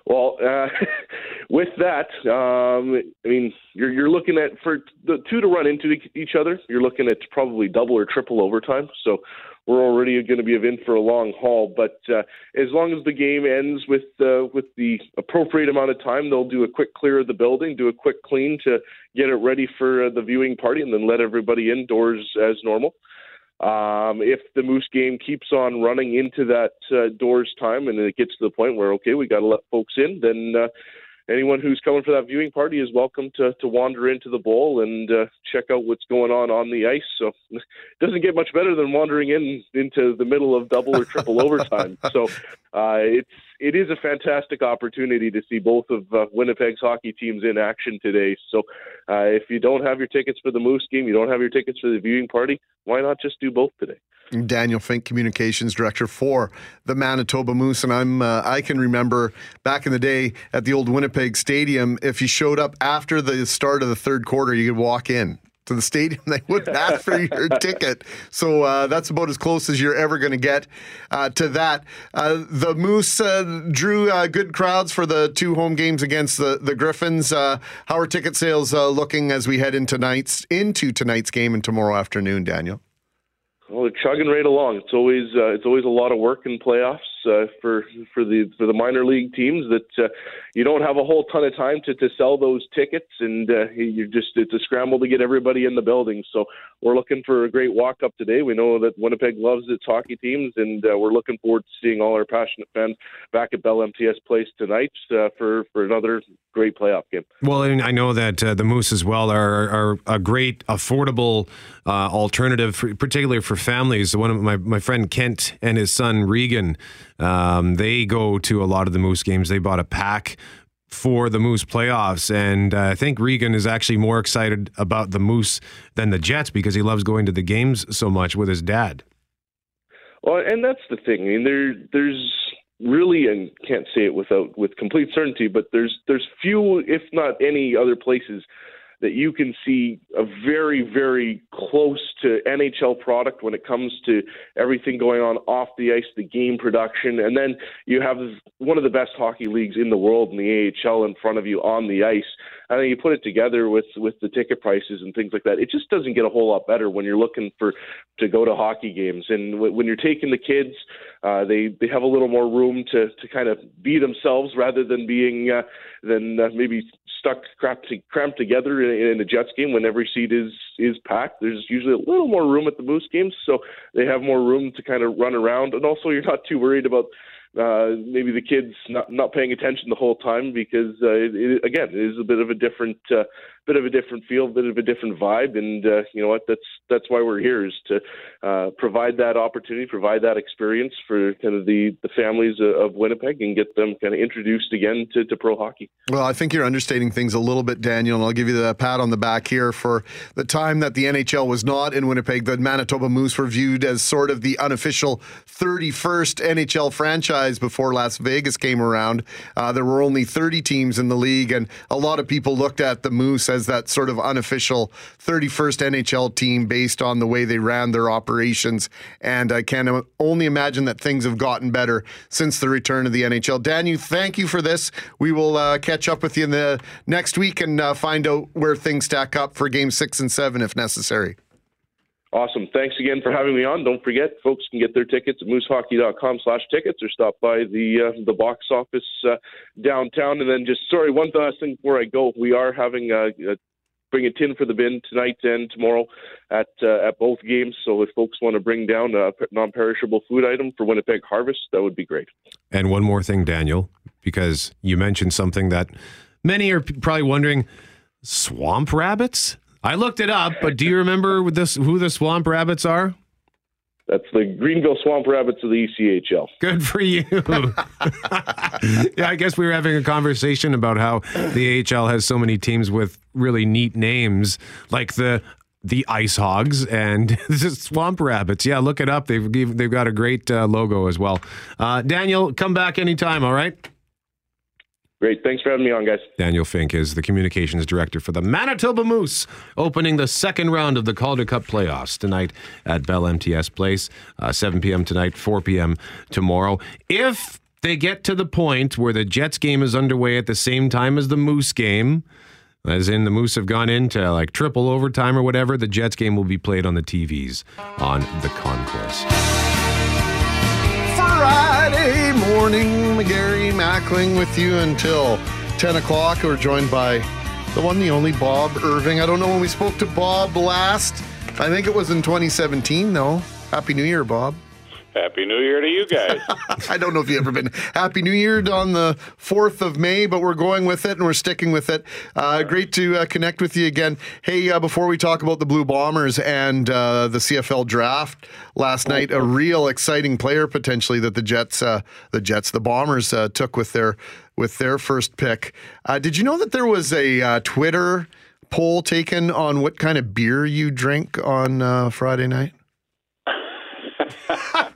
[SPEAKER 14] Well, uh, with that, um, I mean, you're you're looking at for the two to run into each other. You're looking at probably double or triple overtime. So we're already going to be in for a long haul. But uh, as long as the game ends with uh, with the appropriate amount of time, they'll do a quick clear of the building, do a quick clean to get it ready for uh, the viewing party, and then let everybody indoors as normal. Um, if the Moose game keeps on running into that uh, doors time and it gets to the point where okay, we got to let folks in, then uh, anyone who's coming for that viewing party is welcome to, to wander into the bowl and uh, check out what's going on on the ice. So it doesn't get much better than wandering in into the middle of double or triple overtime. So uh, it's it is a fantastic opportunity to see both of uh, Winnipeg's hockey teams in action today. So uh, if you don't have your tickets for the Moose game, you don't have your tickets for the viewing party, why not just do both today?
[SPEAKER 2] Daniel Fink, communications director for the Manitoba Moose, and I'm uh, I can remember back in the day at the old Winnipeg Stadium, if you showed up after the start of the third quarter, you could walk in to the stadium. They wouldn't ask for your ticket, so uh, that's about as close as you're ever going to get uh, to that. Uh, the Moose uh, drew uh, good crowds for the two home games against the the Griffins. how are ticket sales looking as we head into tonight's into tonight's game and tomorrow afternoon, Daniel?
[SPEAKER 14] Well, they're chugging right along. It's always uh, it's always a lot of work in playoffs uh, for for the for the minor league teams that uh, you don't have a whole ton of time to, to sell those tickets, and uh, you just it's a scramble to get everybody in the building. So we're looking for a great walk up today. We know that Winnipeg loves its hockey teams, and uh, we're looking forward to seeing all our passionate fans back at Bell MTS Place tonight uh, for for another great playoff game.
[SPEAKER 1] Well, and I know that uh, the Moose as well are, are a great affordable uh, alternative, for, particularly for families. One of my my friend Kent and his son Regan um, they go to a lot of the Moose games. They bought a pack for the Moose playoffs. And uh, I think Regan is actually more excited about the Moose than the Jets because he loves going to the games so much with his dad.
[SPEAKER 14] Well, and that's the thing. I mean, there, there's really, and can't say it without with complete certainty, but there's there's few, if not any, other places that you can see a very, very close to NHL product when it comes to everything going on off the ice, the game production, and then you have one of the best hockey leagues in the world in the AHL in front of you on the ice. And then you put it together with with the ticket prices and things like that. It just doesn't get a whole lot better when you're looking for to go to hockey games. And when you're taking the kids, uh, they they have a little more room to to kind of be themselves rather than being uh, than uh, maybe stuck cramped, cramped together in, in the Jets game when every seat is is packed. There's usually a little more room at the Moose games, so they have more room to kind of run around, and also you're not too worried about uh, maybe the kids not not paying attention the whole time because uh, it, again it is a bit of a different uh, bit of a different feel, bit of a different vibe, and uh, you know what that's that's why we're here is to uh, provide that opportunity, provide that experience for kind of the the families of Winnipeg and get them kind of introduced again to, to pro hockey.
[SPEAKER 2] Well, I think you're understating things a little bit, Daniel, and I'll give you the pat on the back here for the time that the NHL was not in Winnipeg. The Manitoba Moose were viewed as sort of the unofficial 31st NHL franchise before Las Vegas came around. Uh, there were only 30 teams in the league, and a lot of people looked at the Moose as that sort of unofficial 31st NHL team based on the way they ran their operations. And I can only imagine that things have gotten better since the return of the NHL. Dan, you thank you for this. We will uh, catch up with you in the next week and uh, find out where things stack up for game six and seven if necessary.
[SPEAKER 14] Awesome. Thanks again for having me on. Don't forget, folks can get their tickets at moosehockey.com slash tickets or stop by the uh, the box office uh, downtown. And then just, sorry, one last thing before I go. We are having a, a bring a tin for the bin tonight and tomorrow at uh, at both games. So if folks want to bring down a non-perishable food item for Winnipeg Harvest, that would be great.
[SPEAKER 1] And one more thing, Daniel, because you mentioned something that many are probably wondering: swamp rabbits. I looked it up, but do you remember this, who the Swamp Rabbits are?
[SPEAKER 14] That's the Greenville Swamp Rabbits of the ECHL.
[SPEAKER 1] Good for you. yeah, I guess we were having a conversation about how the AHL has so many teams with really neat names, like the the Ice Hogs and the Swamp Rabbits. Yeah, look it up. They've they've got a great uh, logo as well. Uh, Daniel, come back anytime. All right.
[SPEAKER 14] Great. Thanks for having me on, guys.
[SPEAKER 1] Daniel Fink is the communications director for the Manitoba Moose, opening the second round of the Calder Cup playoffs tonight at Bell MTS Place, uh, 7 p.m. tonight, 4 p.m. tomorrow. If they get to the point where the Jets game is underway at the same time as the Moose game, as in the Moose have gone into like triple overtime or whatever, the Jets game will be played on the TVs on the concourse.
[SPEAKER 2] Friday morning, McGarry Mackling with you until 10 o'clock. We're joined by the one, the only Bob Irving. I don't know when we spoke to Bob last. I think it was in 2017, though. Happy New Year, Bob.
[SPEAKER 15] Happy New Year to you guys.
[SPEAKER 2] I don't know if you've ever been Happy New Year on the 4th of May, but we're going with it and we're sticking with it. Uh, great to uh, connect with you again. Hey, uh, before we talk about the Blue Bombers and uh, the CFL draft last night, a real exciting player potentially that the Jets, uh, the Jets, the Bombers uh, took with their with their first pick. did you know that there was a Twitter poll taken on what kind of beer you drink on Friday night?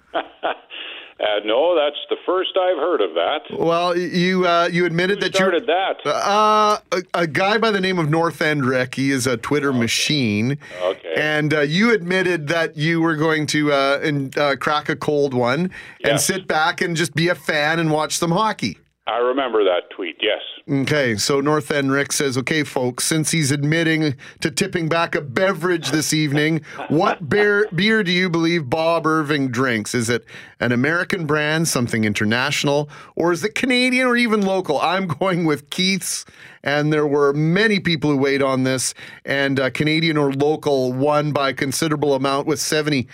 [SPEAKER 15] Uh, no, that's the first I've heard of that.
[SPEAKER 2] Well, you uh, you admitted
[SPEAKER 15] Who
[SPEAKER 2] that
[SPEAKER 15] started
[SPEAKER 2] you
[SPEAKER 15] that.
[SPEAKER 2] Uh, a, a guy by the name of North End Rick. He is a Twitter machine.
[SPEAKER 15] Okay.
[SPEAKER 2] And uh, you admitted that you were going to uh, and, uh, crack a cold one and sit back and just be a fan and watch some hockey.
[SPEAKER 15] I remember that tweet. Yes.
[SPEAKER 2] Okay, so North End Rick says, okay, folks, since he's admitting to tipping back a beverage this evening, what beer, beer do you believe Bob Irving drinks? Is it an American brand, something international, or is it Canadian or even local? I'm going with Keith's, and there were many people who weighed on this, and uh, Canadian or local won by a considerable amount with 70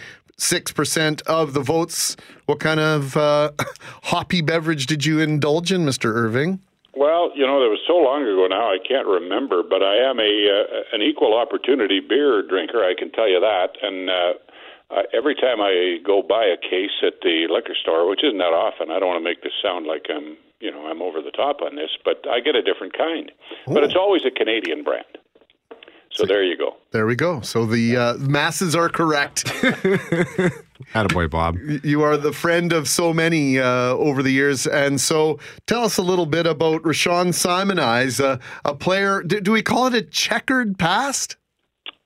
[SPEAKER 2] six percent of the votes. What kind of uh, hoppy beverage did you indulge in, Mister Irving?
[SPEAKER 15] Well, you know, that was so long ago now, I can't remember. But I am a uh, an equal opportunity beer drinker. I can tell you that. And uh, uh, every time I go buy a case at the liquor store, which isn't that often, I don't want to make this sound like I'm, you know, I'm over the top on this, but I get a different kind. But it's always a Canadian brand. So there you go.
[SPEAKER 2] There we go. So the uh, masses are correct.
[SPEAKER 1] Attaboy, Bob.
[SPEAKER 2] You are the friend of so many uh, over the years. And so tell us a little bit about Rashaun Simonise, uh, a player. Do, do, we call it a checkered past?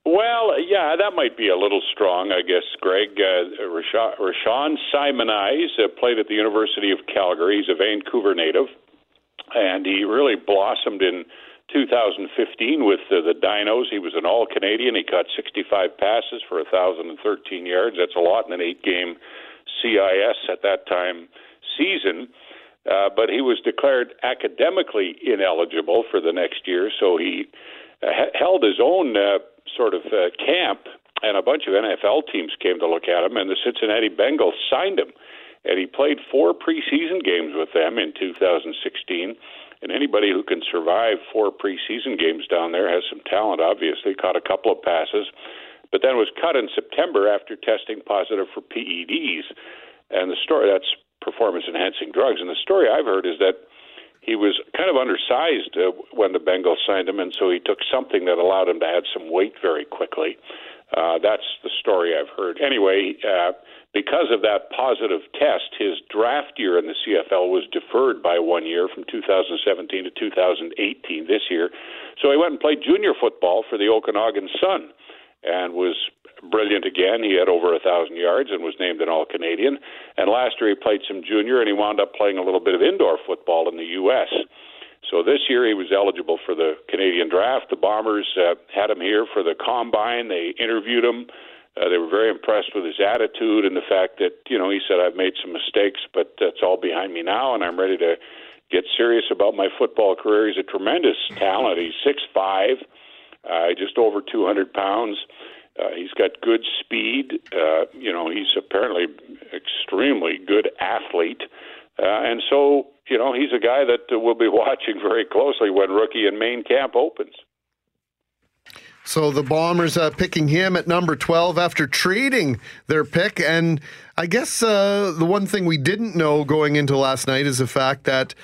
[SPEAKER 15] Well, yeah, that might be a little strong, I guess, Greg. Uh, Rashaun, Rashaun Simonise uh, played at the University of Calgary. He's a Vancouver native, and he really blossomed in 2015 with uh, the Dinos. He was an All Canadian. He caught 65 passes for 1,013 yards. That's a lot in an eight game CIS at that time season. Uh, but he was declared academically ineligible for the next year, so he uh, held his own uh, sort of uh, camp, and a bunch of NFL teams came to look at him, and the Cincinnati Bengals signed him. And he played four preseason games with them in 2016 and anybody who can survive four preseason games down there has some talent, obviously. Caught a couple of passes, but then was cut in September after testing positive for PEDs. And the story that's performance enhancing drugs. And the story I've heard is that he was kind of undersized uh, when the Bengals signed him, and so he took something that allowed him to add some weight very quickly. Uh, that's the story I've heard. Anyway, uh, because of that positive test, his draft year in the CFL was deferred by one year from 2017 to 2018 this year. So he went and played junior football for the Okanagan Sun and was brilliant again. He had over a thousand yards and was named an All Canadian. And last year he played some junior and he wound up playing a little bit of indoor football in the U.S. So this year he was eligible for the Canadian draft. The Bombers uh, had him here for the combine. They interviewed him. Uh, they were very impressed with his attitude and the fact that, you know, he said, I've made some mistakes, but that's all behind me now, and I'm ready to get serious about my football career. He's a tremendous talent. He's six five, uh, just over 200 pounds. Uh, he's got good speed. Uh, you know, he's apparently extremely good athlete. Uh, and so, you know, he's a guy that uh, we'll be watching very closely when rookie and main camp opens.
[SPEAKER 2] So the Bombers uh, picking him at number 12 after trading their pick. And I guess uh, the one thing we didn't know going into last night is the fact that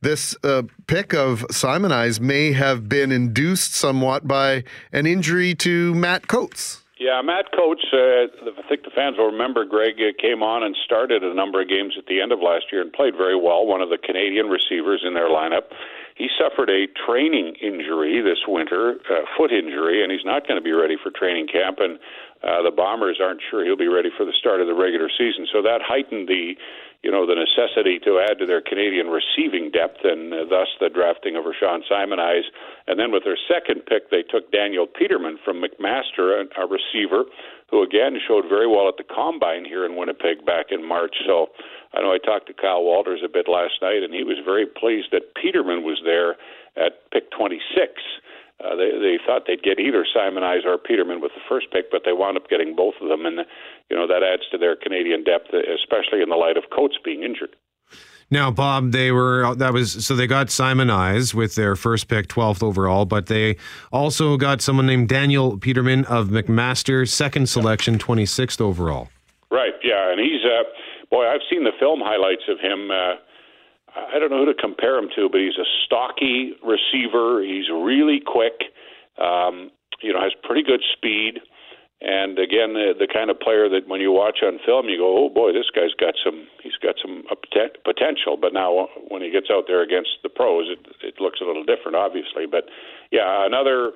[SPEAKER 2] this uh, pick of Simonise may have been induced somewhat by an injury to Matt Coates.
[SPEAKER 15] Yeah, Matt Coates, uh, I think the fans will remember Greg uh, came on and started a number of games at the end of last year and played very well, one of the Canadian receivers in their lineup. He suffered a training injury this winter, uh, foot injury, and he's not going to be ready for training camp. And uh, the Bombers aren't sure he'll be ready for the start of the regular season. So that heightened the, you know, the necessity to add to their Canadian receiving depth, and uh, thus the drafting of Rashaun Simonise. And then with their second pick, they took Daniel Petermann from McMaster, a, a receiver who again showed very well at the combine here in Winnipeg back in March. So I know I talked to Kyle Walters a bit last night, and he was very pleased that Petermann was there at pick 26. Uh, they they thought they'd get either Simonise or Petermann with the first pick, but they wound up getting both of them, and you know that adds to their Canadian depth, especially in the light of Coates being injured.
[SPEAKER 1] Now, Bob, they were that was so they got Simonise with their first pick, 12th overall, but they also got someone named Daniel Petermann of McMaster, second selection, 26th overall.
[SPEAKER 15] Right, yeah, and he's uh, boy, I've seen the film highlights of him. Uh, I don't know who to compare him to, but he's a stocky receiver. He's really quick. Um, you know, has pretty good speed. And again, the, the kind of player that when you watch on film, you go, "Oh boy, this guy's got some. He's got some potential." But now, when he gets out there against the pros, it, it looks a little different, obviously. But yeah, another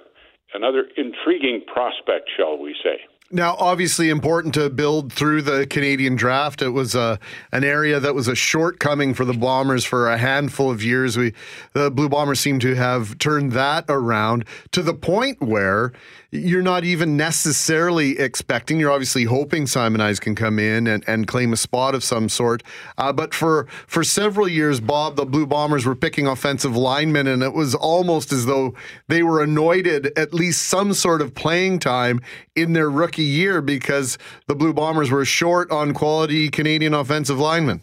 [SPEAKER 15] another intriguing prospect, shall we say?
[SPEAKER 2] Now, obviously, important to build through the Canadian draft. It was a, an area that was a shortcoming for the Bombers for a handful of years. We, the Blue Bombers seem to have turned that around to the point where you're not even necessarily expecting. You're obviously hoping Simonise can come in and, and claim a spot of some sort. Uh, but for for several years, Bob, the Blue Bombers were picking offensive linemen, and it was almost as though they were anointed at least some sort of playing time in their rookie year because the Blue Bombers were short on quality Canadian offensive linemen.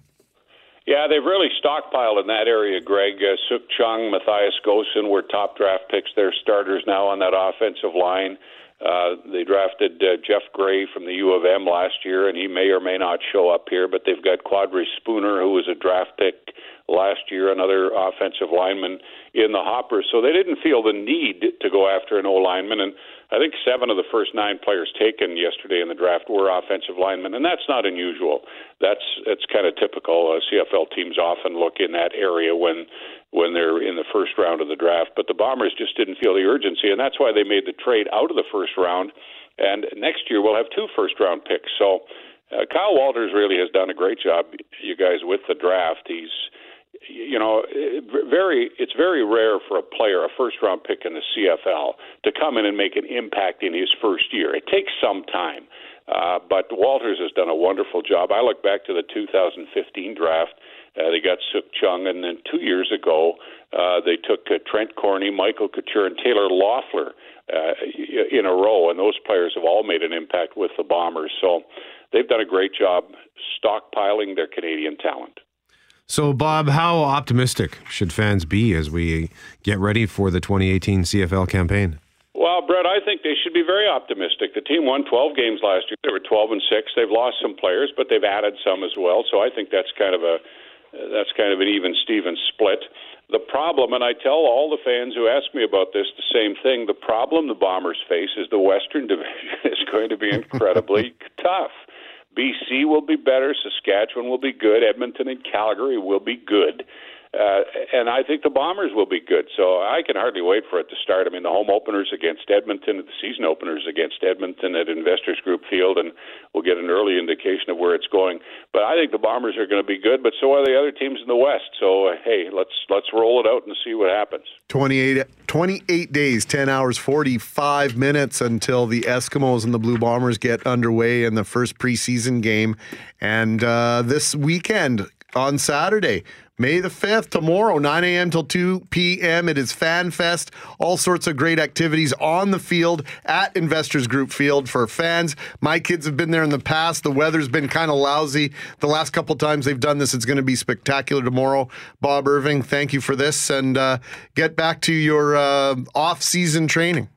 [SPEAKER 15] Yeah, they've really stockpiled in that area, Greg. Uh, Sukh Chungh, Matthias Goossen were top draft picks. They're starters now on that offensive line. Uh, they drafted uh, Geoff Gray from the U of M last year, and he may or may not show up here. But they've got Qadr Spooner, who was a draft pick last year, another offensive lineman in the hopper. So they didn't feel the need to go after an O lineman. And I think seven of the first nine players taken yesterday in the draft were offensive linemen, and that's not unusual. That's that's kind of typical. Uh, CFL teams often look in that area when when they're in the first round of the draft, but the Bombers just didn't feel the urgency, and that's why they made the trade out of the first round. And next year we'll have two first round picks. So uh, Kyle Walters really has done a great job, you guys, with the draft. He's you know, very it's very rare for a player, a first round pick in the CFL, to come in and make an impact in his first year. It takes some time. Uh, but Walters has done a wonderful job. I look back to the 2015 draft. Uh, they got Sukh Chungh, and then two years ago, uh, they took uh, Trent Corney, Michael Couture, and Taylor Loffler uh, in a row, and those players have all made an impact with the Bombers. So they've done a great job stockpiling their Canadian talent.
[SPEAKER 1] So, Bob, how optimistic should fans be as we get ready for the 2018 CFL campaign?
[SPEAKER 15] Well, Brett, I think they should be very optimistic. The team won 12 games last year. They were 12 and six. They've lost some players, but they've added some as well. So I think that's kind of a that's kind of an even Steven split. The problem, and I tell all the fans who ask me about this the same thing. The problem the Bombers face is the Western Division is going to be incredibly tough. BC will be better. Saskatchewan will be good. Edmonton and Calgary will be good. Uh, and I think the Bombers will be good. So I can hardly wait for it to start. I mean, the home openers against Edmonton, the season openers against Edmonton at Investors Group Field, and we'll get an early indication of where it's going. But I think the Bombers are going to be good, but so are the other teams in the West. So uh, hey, let's let's roll it out and see what happens.
[SPEAKER 2] 28, 28 days, 10 hours, 45 minutes until the Eskimos and the Blue Bombers get underway in the first preseason game. And uh, this weekend on Saturday, May the 5th, tomorrow, 9 a.m. till 2 p.m. It is Fan Fest. All sorts of great activities on the field at Investors Group Field for fans. My kids have been there in the past. The weather's been kind of lousy. The last couple times they've done this, it's going to be spectacular tomorrow. Bob Irving, thank you for this. And uh, get back to your uh, off season training.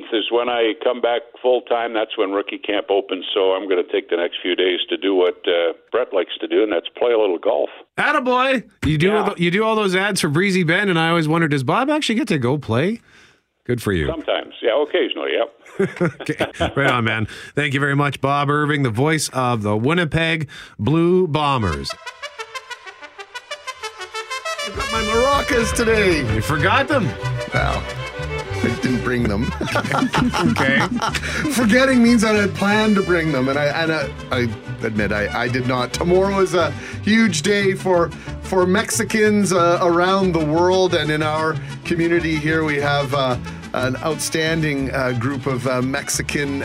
[SPEAKER 15] May 16th is when I come back full time. That's when rookie camp opens. So I'm going to take the next few days to do what uh, Brett likes to do, and that's play a little golf.
[SPEAKER 1] Attaboy! You do yeah. you do all those ads for Breezy Bend, and I always wonder, does Bob actually get to go play? Good for you.
[SPEAKER 15] Sometimes, yeah, occasionally, yep.
[SPEAKER 1] okay, right on, man. Thank you very much, Bob Irving, the voice of the Winnipeg Blue Bombers.
[SPEAKER 2] I got my maracas today.
[SPEAKER 1] You forgot them.
[SPEAKER 2] Well, I didn't bring them.
[SPEAKER 1] okay.
[SPEAKER 2] Forgetting means that I had planned to bring them, and I and I, I admit I, I did not. Tomorrow is a huge day for for Mexicans uh, around the world, and in our community here we have uh, an outstanding uh, group of uh, Mexican.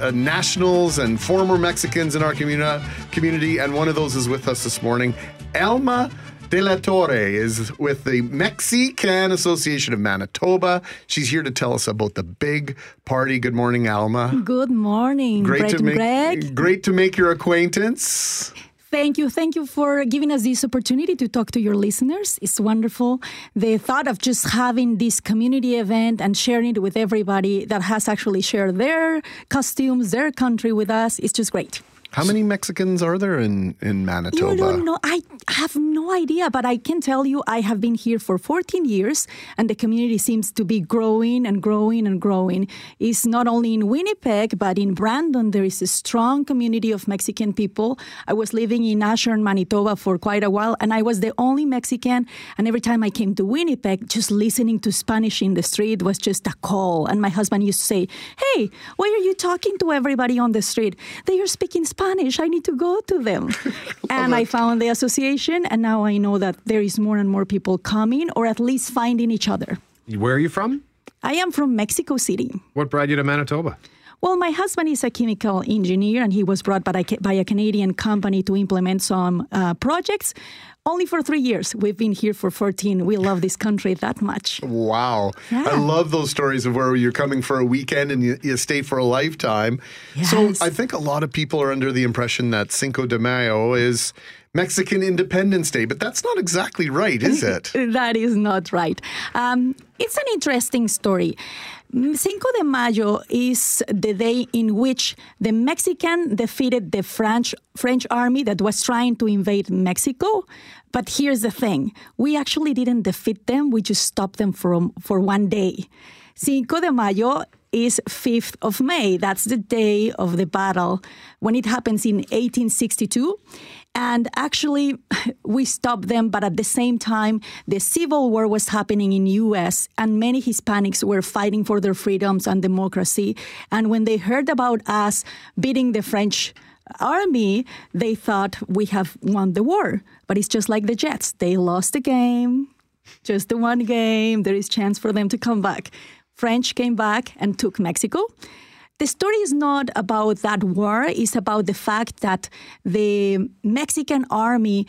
[SPEAKER 2] Uh, nationals and former Mexicans in our communi- community, and one of those is with us this morning. Alma De La Torre is with the Mexican Association of Manitoba. She's here to tell us about the big party. Good morning, Alma.
[SPEAKER 16] Good morning,
[SPEAKER 2] Great
[SPEAKER 16] Brett
[SPEAKER 2] to make
[SPEAKER 16] Greg.
[SPEAKER 2] great to make your acquaintance.
[SPEAKER 16] Thank you. Thank you for giving us this opportunity to talk to your listeners. It's wonderful. The thought of just having this community event and sharing it with everybody that has actually shared their costumes, their country with us is just great.
[SPEAKER 2] How many Mexicans are there in, in Manitoba?
[SPEAKER 16] Don't know. I have no idea, but I can tell you I have been here for 14 years and the community seems to be growing and growing and growing. It's not only in Winnipeg, but in Brandon, there is a strong community of Mexican people. I was living in Ashern, Manitoba for quite a while, and I was the only Mexican. And every time I came to Winnipeg, just listening to Spanish in the street was just a call. And my husband used to say, Hey, why are you talking to everybody on the street? They are speaking Spanish. I need to go to them. and I found the association, and now I know that there is more and more people coming, or at least finding each other.
[SPEAKER 1] Where are you from?
[SPEAKER 16] I am from Mexico City.
[SPEAKER 1] What brought you to Manitoba?
[SPEAKER 16] Well, my husband is a chemical engineer, and he was brought by a, by a Canadian company to implement some uh, projects. Only for three years. We've been here for 14. We love this country that much.
[SPEAKER 2] Wow.
[SPEAKER 16] Yeah.
[SPEAKER 2] I love those stories of where you're coming for a weekend and you, you stay for a lifetime.
[SPEAKER 16] Yes.
[SPEAKER 2] So I think a lot of people are under the impression that Cinco de Mayo is Mexican Independence Day, but that's not exactly right, is it?
[SPEAKER 16] that is not right. Um, it's an interesting story. Cinco de Mayo is the day in which the Mexican defeated the French French army that was trying to invade Mexico. But here's the thing: we actually didn't defeat them; we just stopped them for for one day. Cinco de Mayo is 5th of May. That's the day of the battle when it happens in 1862. And actually, we stopped them, but at the same time, the Civil War was happening in U.S. and many Hispanics were fighting for their freedoms and democracy. And when they heard about us beating the French army, they thought we have won the war. But it's just like the Jets; they lost the game, just the one game. There is chance for them to come back. French came back and took Mexico. The story is not about that war, it's about the fact that the Mexican army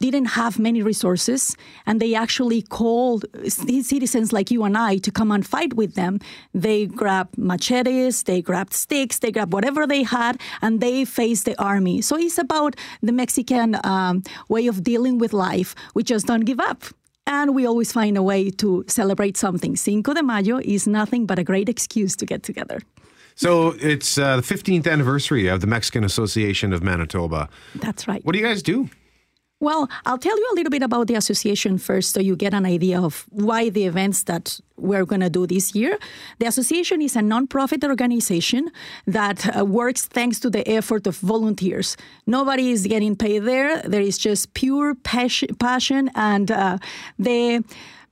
[SPEAKER 16] didn't have many resources and they actually called citizens like you and I to come and fight with them. They grabbed machetes, they grabbed sticks, they grabbed whatever they had and they faced the army. So it's about the Mexican um, way of dealing with life. We just don't give up. And we always find a way to celebrate something. Cinco de Mayo is nothing but a great excuse to get together.
[SPEAKER 1] So it's uh, the 15th anniversary of the Mexican Association of Manitoba.
[SPEAKER 16] That's right.
[SPEAKER 1] What do you guys do?
[SPEAKER 16] Well, I'll tell you a little bit about the association first so you get an idea of why the events that we're going to do this year. The association is a nonprofit organization that uh, works thanks to the effort of volunteers. Nobody is getting paid there, there is just pure passion, passion and uh, the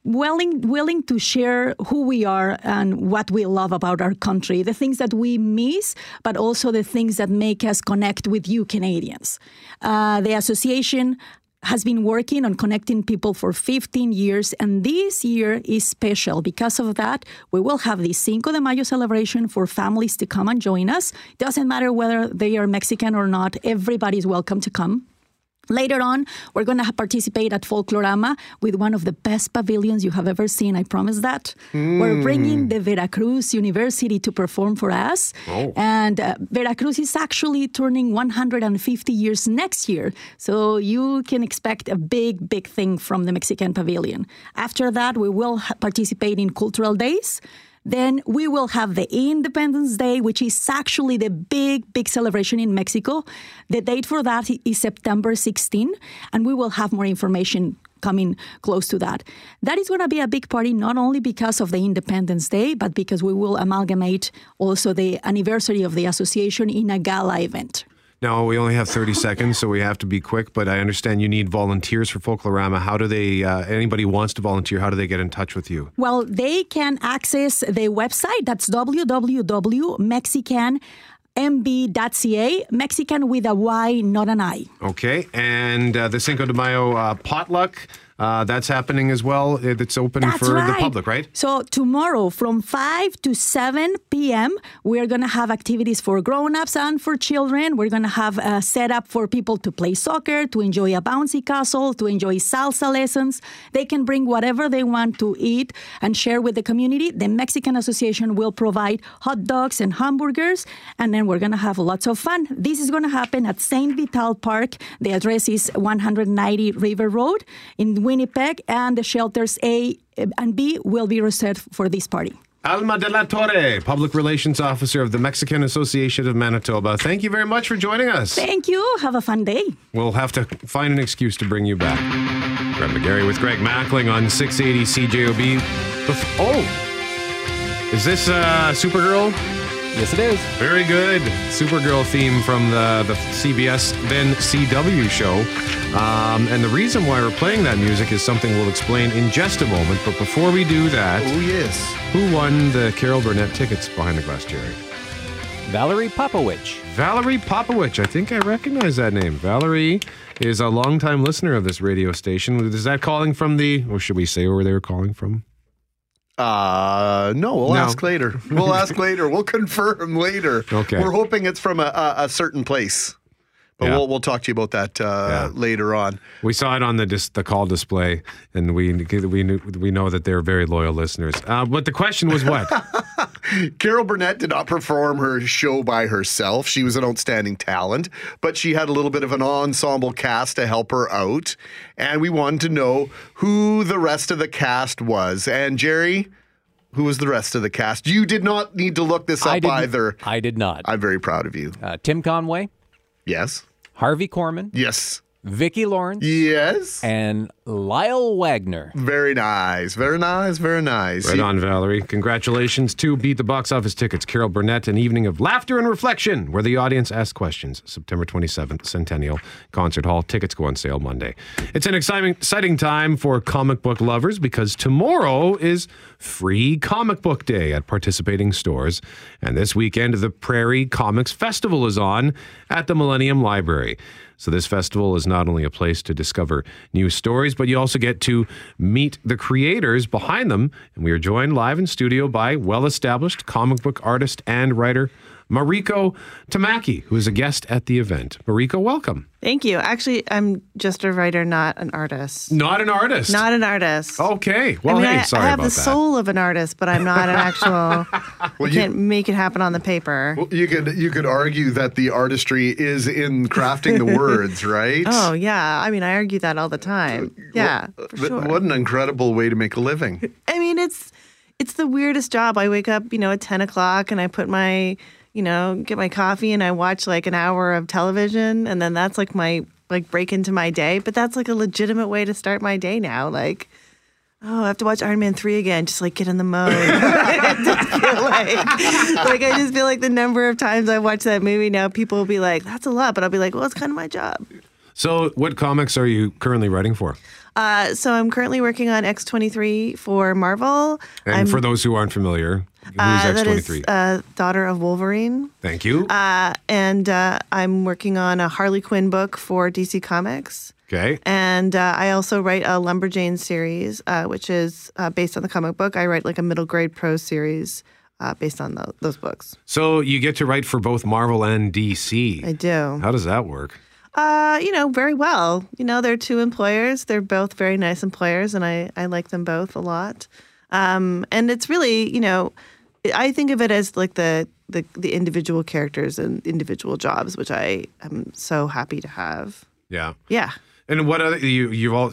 [SPEAKER 16] willing willing to share who we are and what we love about our country the things that we miss but also the things that make us connect with you canadians uh, the association has been working on connecting people for 15 years, and this year is special. Because of that, we will have the Cinco de Mayo celebration for families to come and join us. Doesn't matter whether they are Mexican or not, everybody is welcome to come. Later on, we're going to participate at Folklorama with one of the best pavilions you have ever seen. I promise that. We're bringing the Veracruz University to perform for us.
[SPEAKER 17] Oh.
[SPEAKER 16] And uh, Veracruz is actually turning 150 years next year. So you can expect a big, big thing from the Mexican Pavilion. After that, we will ha- participate in cultural days. Then we will have the Independence Day, which is actually the big, big celebration in Mexico. The date for that is September 16, and we will have more information coming close to that. That is going to be a big party, not only because of the Independence Day, but because we will amalgamate also the anniversary of the association in a gala event.
[SPEAKER 1] No, we only have 30 seconds, so we have to be quick. But I understand you need volunteers for Folklorama. How do they, uh, anybody wants to volunteer, how do they get in touch with you?
[SPEAKER 16] Well, they can access the website. That's www.mexicanmb.ca. Mexican with a Y, not an I.
[SPEAKER 1] Okay. And uh, the Cinco de Mayo uh, potluck, uh, that's happening as well. It's open
[SPEAKER 16] That's
[SPEAKER 1] for the public, right?
[SPEAKER 16] So tomorrow from 5 to 7 p.m., we are going to have activities for grown-ups and for children. We're going to have a setup for people to play soccer, to enjoy a bouncy castle, to enjoy salsa lessons. They can bring whatever they want to eat and share with the community. The Mexican Association will provide hot dogs and hamburgers, and then we're going to have lots of fun. This is going to happen at St. Vital Park. The address is 190 River Road in Winnipeg, and the shelters A and B will be reserved for this party.
[SPEAKER 1] Alma de la Torre, Public Relations Officer of the Mexican Association of Manitoba. Thank you very much for joining us.
[SPEAKER 16] Thank you. Have a fun day.
[SPEAKER 1] We'll have to find an excuse to bring you back. Greg McGarry with Greg Mackling on 680 CJOB. Oh, is this uh, Supergirl?
[SPEAKER 3] Yes, it is.
[SPEAKER 1] Very good. Supergirl theme from the, the CBS, then CW show. Um, and the reason why we're playing that music is something we'll explain in just a moment. But before we do that,
[SPEAKER 2] Oh, yes.
[SPEAKER 1] who won the Carol Burnett tickets behind the glass, Jerry?
[SPEAKER 3] Valerie Popowich.
[SPEAKER 1] Valerie Popowich. I think I recognize that name. Valerie is a longtime listener of this radio station. Is that calling from the, or should we say where they were calling from?
[SPEAKER 2] Uh, no, we'll
[SPEAKER 1] No.
[SPEAKER 2] ask later. We'll ask later. We'll confirm later.
[SPEAKER 1] Okay.
[SPEAKER 2] We're hoping it's from a, a, a certain place, but
[SPEAKER 1] Yeah.
[SPEAKER 2] we'll we'll talk to you about that uh, later on.
[SPEAKER 1] We saw it on the dis- the call display, and we we knew, we know that they're very loyal listeners. Uh, but the question was what?
[SPEAKER 2] Carol Burnett did not perform her show by herself. She was an outstanding talent, but she had a little bit of an ensemble cast to help her out. And we wanted to know who the rest of the cast was. And Jerry, who was the rest of the cast? You did not need to look this up
[SPEAKER 3] didn't-
[SPEAKER 2] either.
[SPEAKER 3] I did not.
[SPEAKER 2] I'm very proud of you.
[SPEAKER 3] Uh, Tim Conway,
[SPEAKER 2] Yes.
[SPEAKER 3] Harvey Korman,
[SPEAKER 2] Yes.
[SPEAKER 3] Vicki Lawrence,
[SPEAKER 2] Yes.
[SPEAKER 3] and Lyle Waggoner.
[SPEAKER 2] Very nice. Very nice. Very nice.
[SPEAKER 1] Right on, Valerie. Congratulations to Beat the Box Office Tickets. Carol Burnett, an evening of laughter and reflection where the audience asks questions. September 27th, Centennial Concert Hall. Tickets go on sale Monday. It's an exciting, exciting time for comic book lovers because tomorrow is free comic book day at participating stores. And this weekend, the Prairie Comics Festival is on at the Millennium Library. So, this festival is not only a place to discover new stories, but you also get to meet the creators behind them. And we are joined live in studio by well established comic book artist and writer Mariko Tamaki, who is a guest at the event. Mariko, welcome.
[SPEAKER 17] Thank you. Actually, I'm just a writer, not an artist.
[SPEAKER 1] Not an artist.
[SPEAKER 17] Not an artist.
[SPEAKER 1] Okay. Well,
[SPEAKER 17] I mean,
[SPEAKER 1] hey,
[SPEAKER 17] I,
[SPEAKER 1] sorry
[SPEAKER 17] I have
[SPEAKER 1] about
[SPEAKER 17] the
[SPEAKER 1] that.
[SPEAKER 17] soul of an artist, but I'm not an actual. I
[SPEAKER 2] you-
[SPEAKER 17] can't make it happen on the paper.
[SPEAKER 2] Well, you could you could argue that the artistry is in crafting the words, right?
[SPEAKER 17] Oh yeah, I mean, I argue that all the time. Uh, yeah, for sure.
[SPEAKER 2] What an incredible way to make a living.
[SPEAKER 17] I mean, it's it's the weirdest job. I wake up, you know, at ten o'clock, and I put my, you know, get my coffee, and I watch like an hour of television, and then that's like my like break into my day. But that's like a legitimate way to start my day now. Like, oh, I have to watch Iron Man three again, just like get in the mode. I like, like I just feel like the number of times I watch that movie now, people will be like, "That's a lot," but I'll be like, "Well, it's kind of my job."
[SPEAKER 1] So, what comics are you currently writing for?
[SPEAKER 17] Uh, so I'm currently working on X23 for Marvel.
[SPEAKER 1] And
[SPEAKER 17] I'm,
[SPEAKER 1] for those who aren't familiar, who's
[SPEAKER 17] uh,
[SPEAKER 1] X23?
[SPEAKER 17] uh, daughter of Wolverine.
[SPEAKER 1] Thank you.
[SPEAKER 17] Uh, and uh, I'm working on a Harley Quinn book for DC Comics.
[SPEAKER 1] okay.
[SPEAKER 17] And uh, I also write a Lumberjane series, uh, which is uh, based on the comic book. I write like a middle grade prose series uh, based on tho- those books.
[SPEAKER 1] So, you get to write for both Marvel and DC.
[SPEAKER 17] I do.
[SPEAKER 1] How does that work?
[SPEAKER 17] Uh, you know, very well. You know, they're two employers. They're both very nice employers, and I, I like them both a lot. Um, and it's really, you know, I think of it as like the, the the individual characters and individual jobs, which I am so happy to have.
[SPEAKER 1] Yeah.
[SPEAKER 17] Yeah.
[SPEAKER 1] And what other you you've all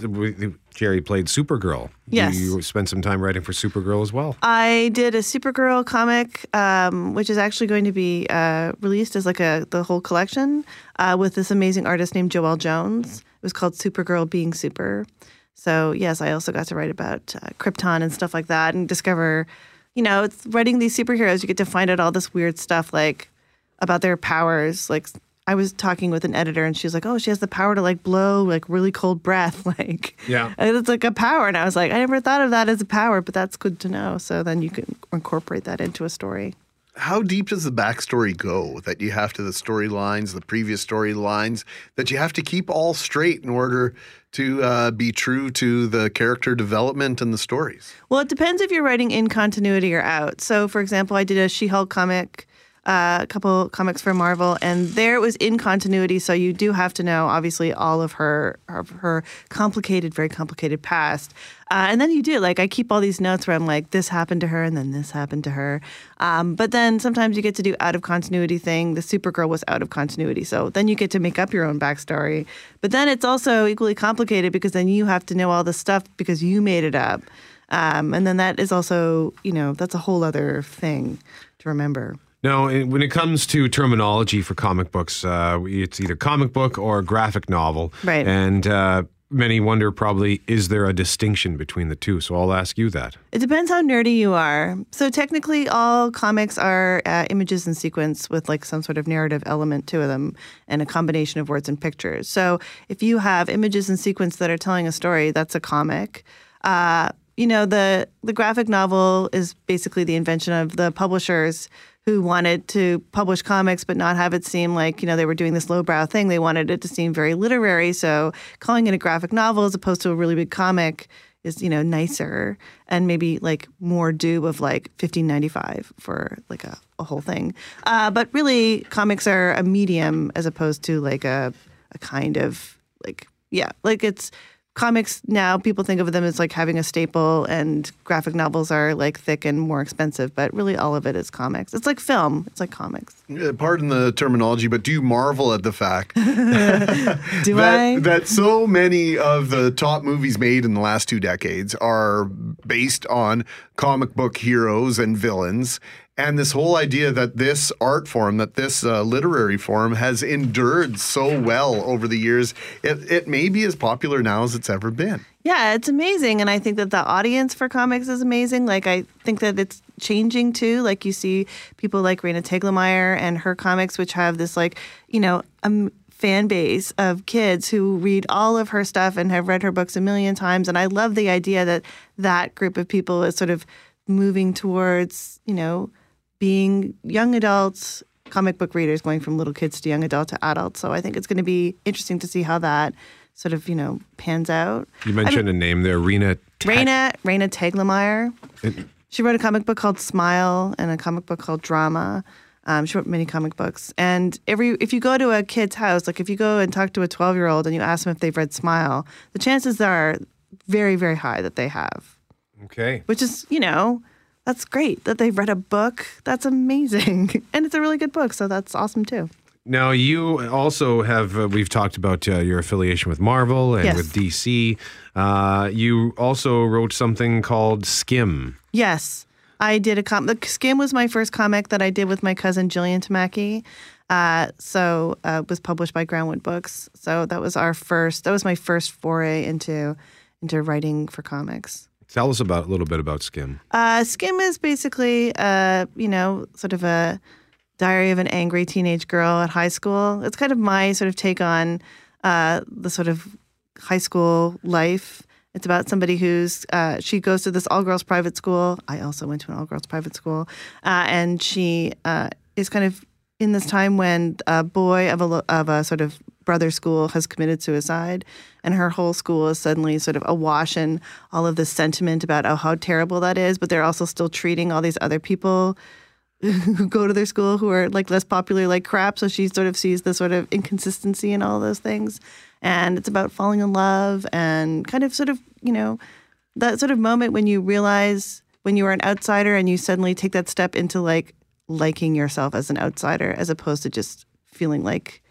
[SPEAKER 1] Jerry played Supergirl.
[SPEAKER 17] Yes.
[SPEAKER 1] You, you spent some time writing for Supergirl as well.
[SPEAKER 17] I did a Supergirl comic, um, which is actually going to be uh, released as like a the whole collection uh, with this amazing artist named Joelle Jones. It was called Supergirl Being Super. So yes, I also got to write about uh, Krypton and stuff like that, and discover, you know, it's writing these superheroes. You get to find out all this weird stuff like about their powers, like I was talking with an editor and she was like, "Oh, she has the power to like blow like really cold breath, like
[SPEAKER 1] Yeah.
[SPEAKER 17] it's like a power." And I was like, "I never thought of that as a power, but that's good to know." So then you can incorporate that into a story.
[SPEAKER 2] How deep does the backstory go that you have to the storylines, the previous storylines, that you have to keep all straight in order to uh, be true to the character development and the stories?
[SPEAKER 17] Well, it depends if you're writing in continuity or out. So, for example, I did a She-Hulk comic, uh, a couple comics for Marvel, and there it was in continuity. So you do have to know, obviously, all of her of her complicated, very complicated past. Uh, and then you do like I keep all these notes where I'm like, this happened to her, and then this happened to her. Um, but then sometimes you get to do out of continuity thing. The Supergirl was out of continuity, so then you get to make up your own backstory. But then it's also equally complicated because then you have to know all the stuff because you made it up. Um, and then that is also, you know, that's a whole other thing to remember.
[SPEAKER 1] Now, when it comes to terminology for comic books, uh, it's either comic book or graphic novel.
[SPEAKER 17] Right.
[SPEAKER 1] And uh, many wonder probably, is there a distinction between the two? So I'll ask you that.
[SPEAKER 17] It depends how nerdy you are. So technically, all comics are uh, images in sequence with like some sort of narrative element to them and a combination of words and pictures. So if you have images in sequence that are telling a story, that's a comic. Uh, you know, the the graphic novel is basically the invention of the publishers who wanted to publish comics but not have it seem like, you know, they were doing this lowbrow thing. They wanted it to seem very literary. So calling it a graphic novel as opposed to a really big comic is, you know, nicer and maybe like more due of like fifteen ninety five for like a, a whole thing. Uh, but really comics are a medium as opposed to like a a kind of like yeah, like it's comics now people think of them as like having a staple and graphic novels are like thick and more expensive but really all of it is comics. It's like film. It's like comics.
[SPEAKER 2] Uh, Pardon the terminology, but do you marvel at the fact
[SPEAKER 17] do
[SPEAKER 2] that,
[SPEAKER 17] i?
[SPEAKER 2] that so many of the top movies made in the last two decades are based on comic book heroes and villains? And this whole idea that this art form, that this uh, literary form has endured so well over the years, it, it may be as popular now as it's ever been.
[SPEAKER 17] yeah it's amazing. And i think that the audience for comics is amazing. Like i think that it's changing too. Like you see people like Raina Telgemeier and her comics which have this like you know um, fan base of kids who read all of her stuff and have read her books a million times. And i love the idea that that group of people is sort of moving towards you know being young adults comic book readers going from little kids to young adult to adults so i think it's going to be interesting to see how that sort of you know pans out
[SPEAKER 1] You mentioned a name there, Rena.
[SPEAKER 17] Raina Raina Telgemeier.
[SPEAKER 1] It-
[SPEAKER 17] She wrote a comic book called Smile and a comic book called Drama. Um, she wrote many comic books. And every if you go to a kid's house, like if you go and talk to a twelve year old and you ask them if they've read Smile, the chances are very very high that they have.
[SPEAKER 1] Okay.
[SPEAKER 17] Which is you know that's great that they've read a book. That's amazing, and it's a really good book. So that's awesome too.
[SPEAKER 1] Now, you also have, uh, we've talked about uh, your affiliation with Marvel and
[SPEAKER 17] Yes.
[SPEAKER 1] with DC. Uh, you also wrote something called Skim.
[SPEAKER 17] Yes, I did a comic. Skim was my first comic that I did with my cousin Jillian Tamaki. Uh, so uh, it was published by Groundwood Books. So that was our first. That was my first foray into into writing for comics.
[SPEAKER 1] Tell us about a little bit about Skim.
[SPEAKER 17] Uh, Skim is basically, uh, you know, sort of a diary of an angry teenage girl at high school. It's kind of my sort of take on uh, the sort of high school life. It's about somebody who's uh, she goes to this all girls private school. I also went to an all girls private school, uh, and she uh, is kind of in this time when a boy of a of a sort of brother school has committed suicide, and her whole school is suddenly sort of awash in all of this sentiment about oh how terrible that is. But they're also still treating all these other people who go to their school who are like less popular like crap. So she sort of sees the sort of inconsistency in all those things. And it's about falling in love and kind of sort of, you know, that sort of moment when you realize when you are an outsider and you suddenly take that step into like liking yourself as an outsider as opposed to just feeling like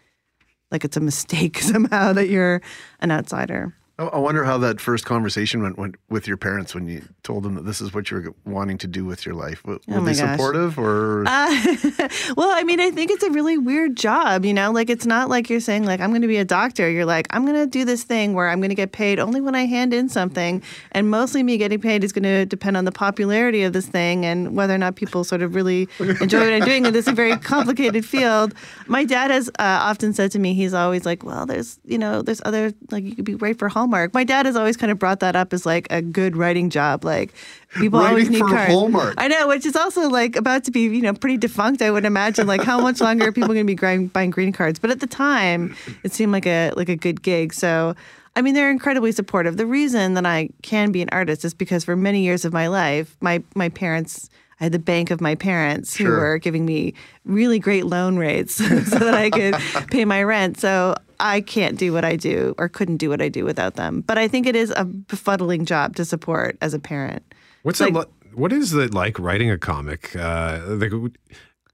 [SPEAKER 17] like it's a mistake somehow that you're an outsider.
[SPEAKER 2] I wonder how that first conversation went, went with your parents when you told them that this is what you're wanting to do with your life. Were,
[SPEAKER 17] Oh
[SPEAKER 2] they
[SPEAKER 17] gosh.
[SPEAKER 2] supportive or?
[SPEAKER 17] Uh, well, I mean, I think it's a really weird job, you know? Like, it's not like you're saying, like, I'm going to be a doctor. You're like, I'm going to do this thing where I'm going to get paid only when I hand in something. And mostly me getting paid is going to depend on the popularity of this thing and whether or not people sort of really enjoy what I'm doing. And this is a very complicated field. My dad has uh, often said to me, he's always like, well, there's, you know, there's other, like, you could be right for Hallmark. My dad has always kind of brought that up as like a good writing job. Like, people always need
[SPEAKER 2] for
[SPEAKER 17] cards.
[SPEAKER 2] Hallmark.
[SPEAKER 17] I know, which is also like about to be, you know, pretty defunct. I would imagine. Like, how much longer are people going to be buying, buying green cards? But at the time, it seemed like a like a good gig. So, I mean, they're incredibly supportive. The reason that I can be an artist is because for many years of my life, my my parents. I had the bank of my parents who
[SPEAKER 2] Sure.
[SPEAKER 17] were giving me really great loan rates so that I could pay my rent. So I can't do what I do or couldn't do what I do without them. But I think it is a befuddling job to support as a parent.
[SPEAKER 1] What's
[SPEAKER 17] Like-
[SPEAKER 1] li- what is it like writing a comic? Uh, like,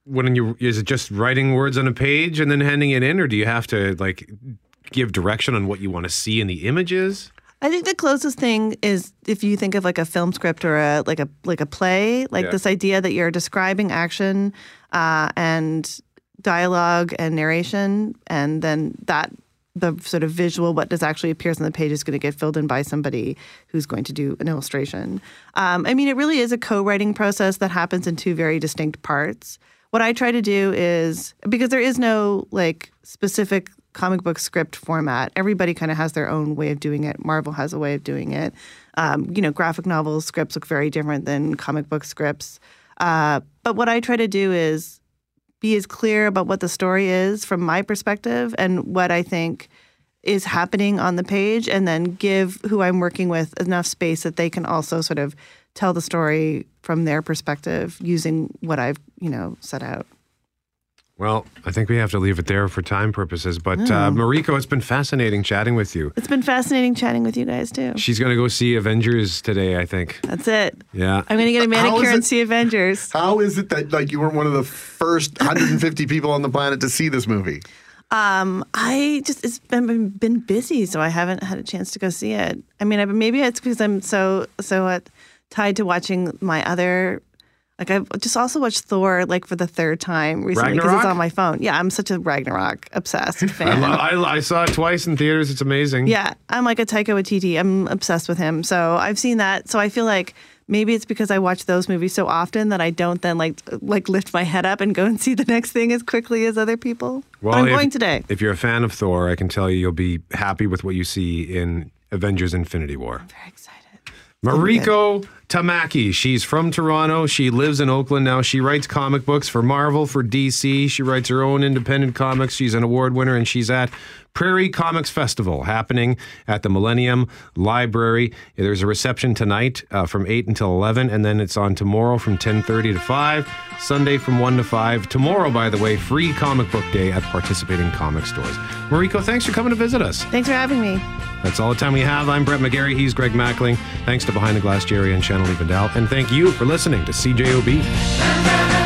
[SPEAKER 1] when you is it just writing words on a page and then handing it in, or do you have to like give direction on what you want to see in the images?
[SPEAKER 17] I think the closest thing is if you think of like a film script or a like a like a play, like
[SPEAKER 1] Yeah.
[SPEAKER 17] this idea that you're describing action uh, and dialogue and narration, and then that the sort of visual what does actually appears on the page is going to get filled in by somebody who's going to do an illustration. Um, I mean, it really is a co-writing process that happens in two very distinct parts. What I try to do is because there is no like specific comic book script format. Everybody kind of has their own way of doing it. Marvel has a way of doing it. Um, you know, graphic novel scripts look very different than comic book scripts. Uh, but what I try to do is be as clear about what the story is from my perspective and what I think is happening on the page, and then give who I'm working with enough space that they can also sort of tell the story from their perspective using what I've you know set out.
[SPEAKER 1] Well, I think we have to leave it there for time purposes. But uh,
[SPEAKER 17] Oh.
[SPEAKER 1] Mariko, it's been fascinating chatting with you.
[SPEAKER 17] It's been fascinating chatting with you guys too.
[SPEAKER 1] She's going to go see Avengers today, I think.
[SPEAKER 17] That's it.
[SPEAKER 1] Yeah.
[SPEAKER 17] I'm gonna get a
[SPEAKER 2] How is
[SPEAKER 17] manicure and see Avengers.
[SPEAKER 2] How is it that like you weren't one of the first 150 people on the planet to see this movie?
[SPEAKER 17] Um, I just it's been, been been busy, so I haven't had a chance to go see it. I mean, I, maybe it's because I'm so so uh, tied to watching my other. Like I've just also watched Thor like for the third time recently because it's
[SPEAKER 1] Ragnarok?
[SPEAKER 17] on my phone. Yeah, I'm such a Ragnarok obsessed
[SPEAKER 1] I,
[SPEAKER 17] fan.
[SPEAKER 1] lo- I, I saw it twice in theaters. It's amazing.
[SPEAKER 17] Yeah, I'm like a Taika Waititi. I'm obsessed with him. So I've seen that. So I feel like maybe it's because I watch those movies so often that I don't then like like lift my head up and go and see the next thing as quickly as other people. but I'm
[SPEAKER 1] if-
[SPEAKER 17] going today.
[SPEAKER 1] If you're a fan of Thor, I can tell you you'll be happy with what you see in Avengers Infinity War.
[SPEAKER 17] Very excited.
[SPEAKER 1] Mariko Tamaki. She's from Toronto. She lives in Oakland now. She writes comic books for Marvel, for DC. She writes her own independent comics. She's an award winner and she's at Prairie Comics Festival happening at the Millennium Library. There's a reception tonight uh, from 8 until 11 and then it's on tomorrow from 10:30 to 5, Sunday from 1 to 5. Tomorrow, by the way, free comic book day at participating comic stores. Mariko, thanks for coming to visit us.
[SPEAKER 17] Thanks for having me.
[SPEAKER 1] That's all the time we have. I'm Brett McGarry. He's Greg Mackling. Thanks to Behind the Glass Jerry and Shannon Vidal. And thank you for listening to CJOB.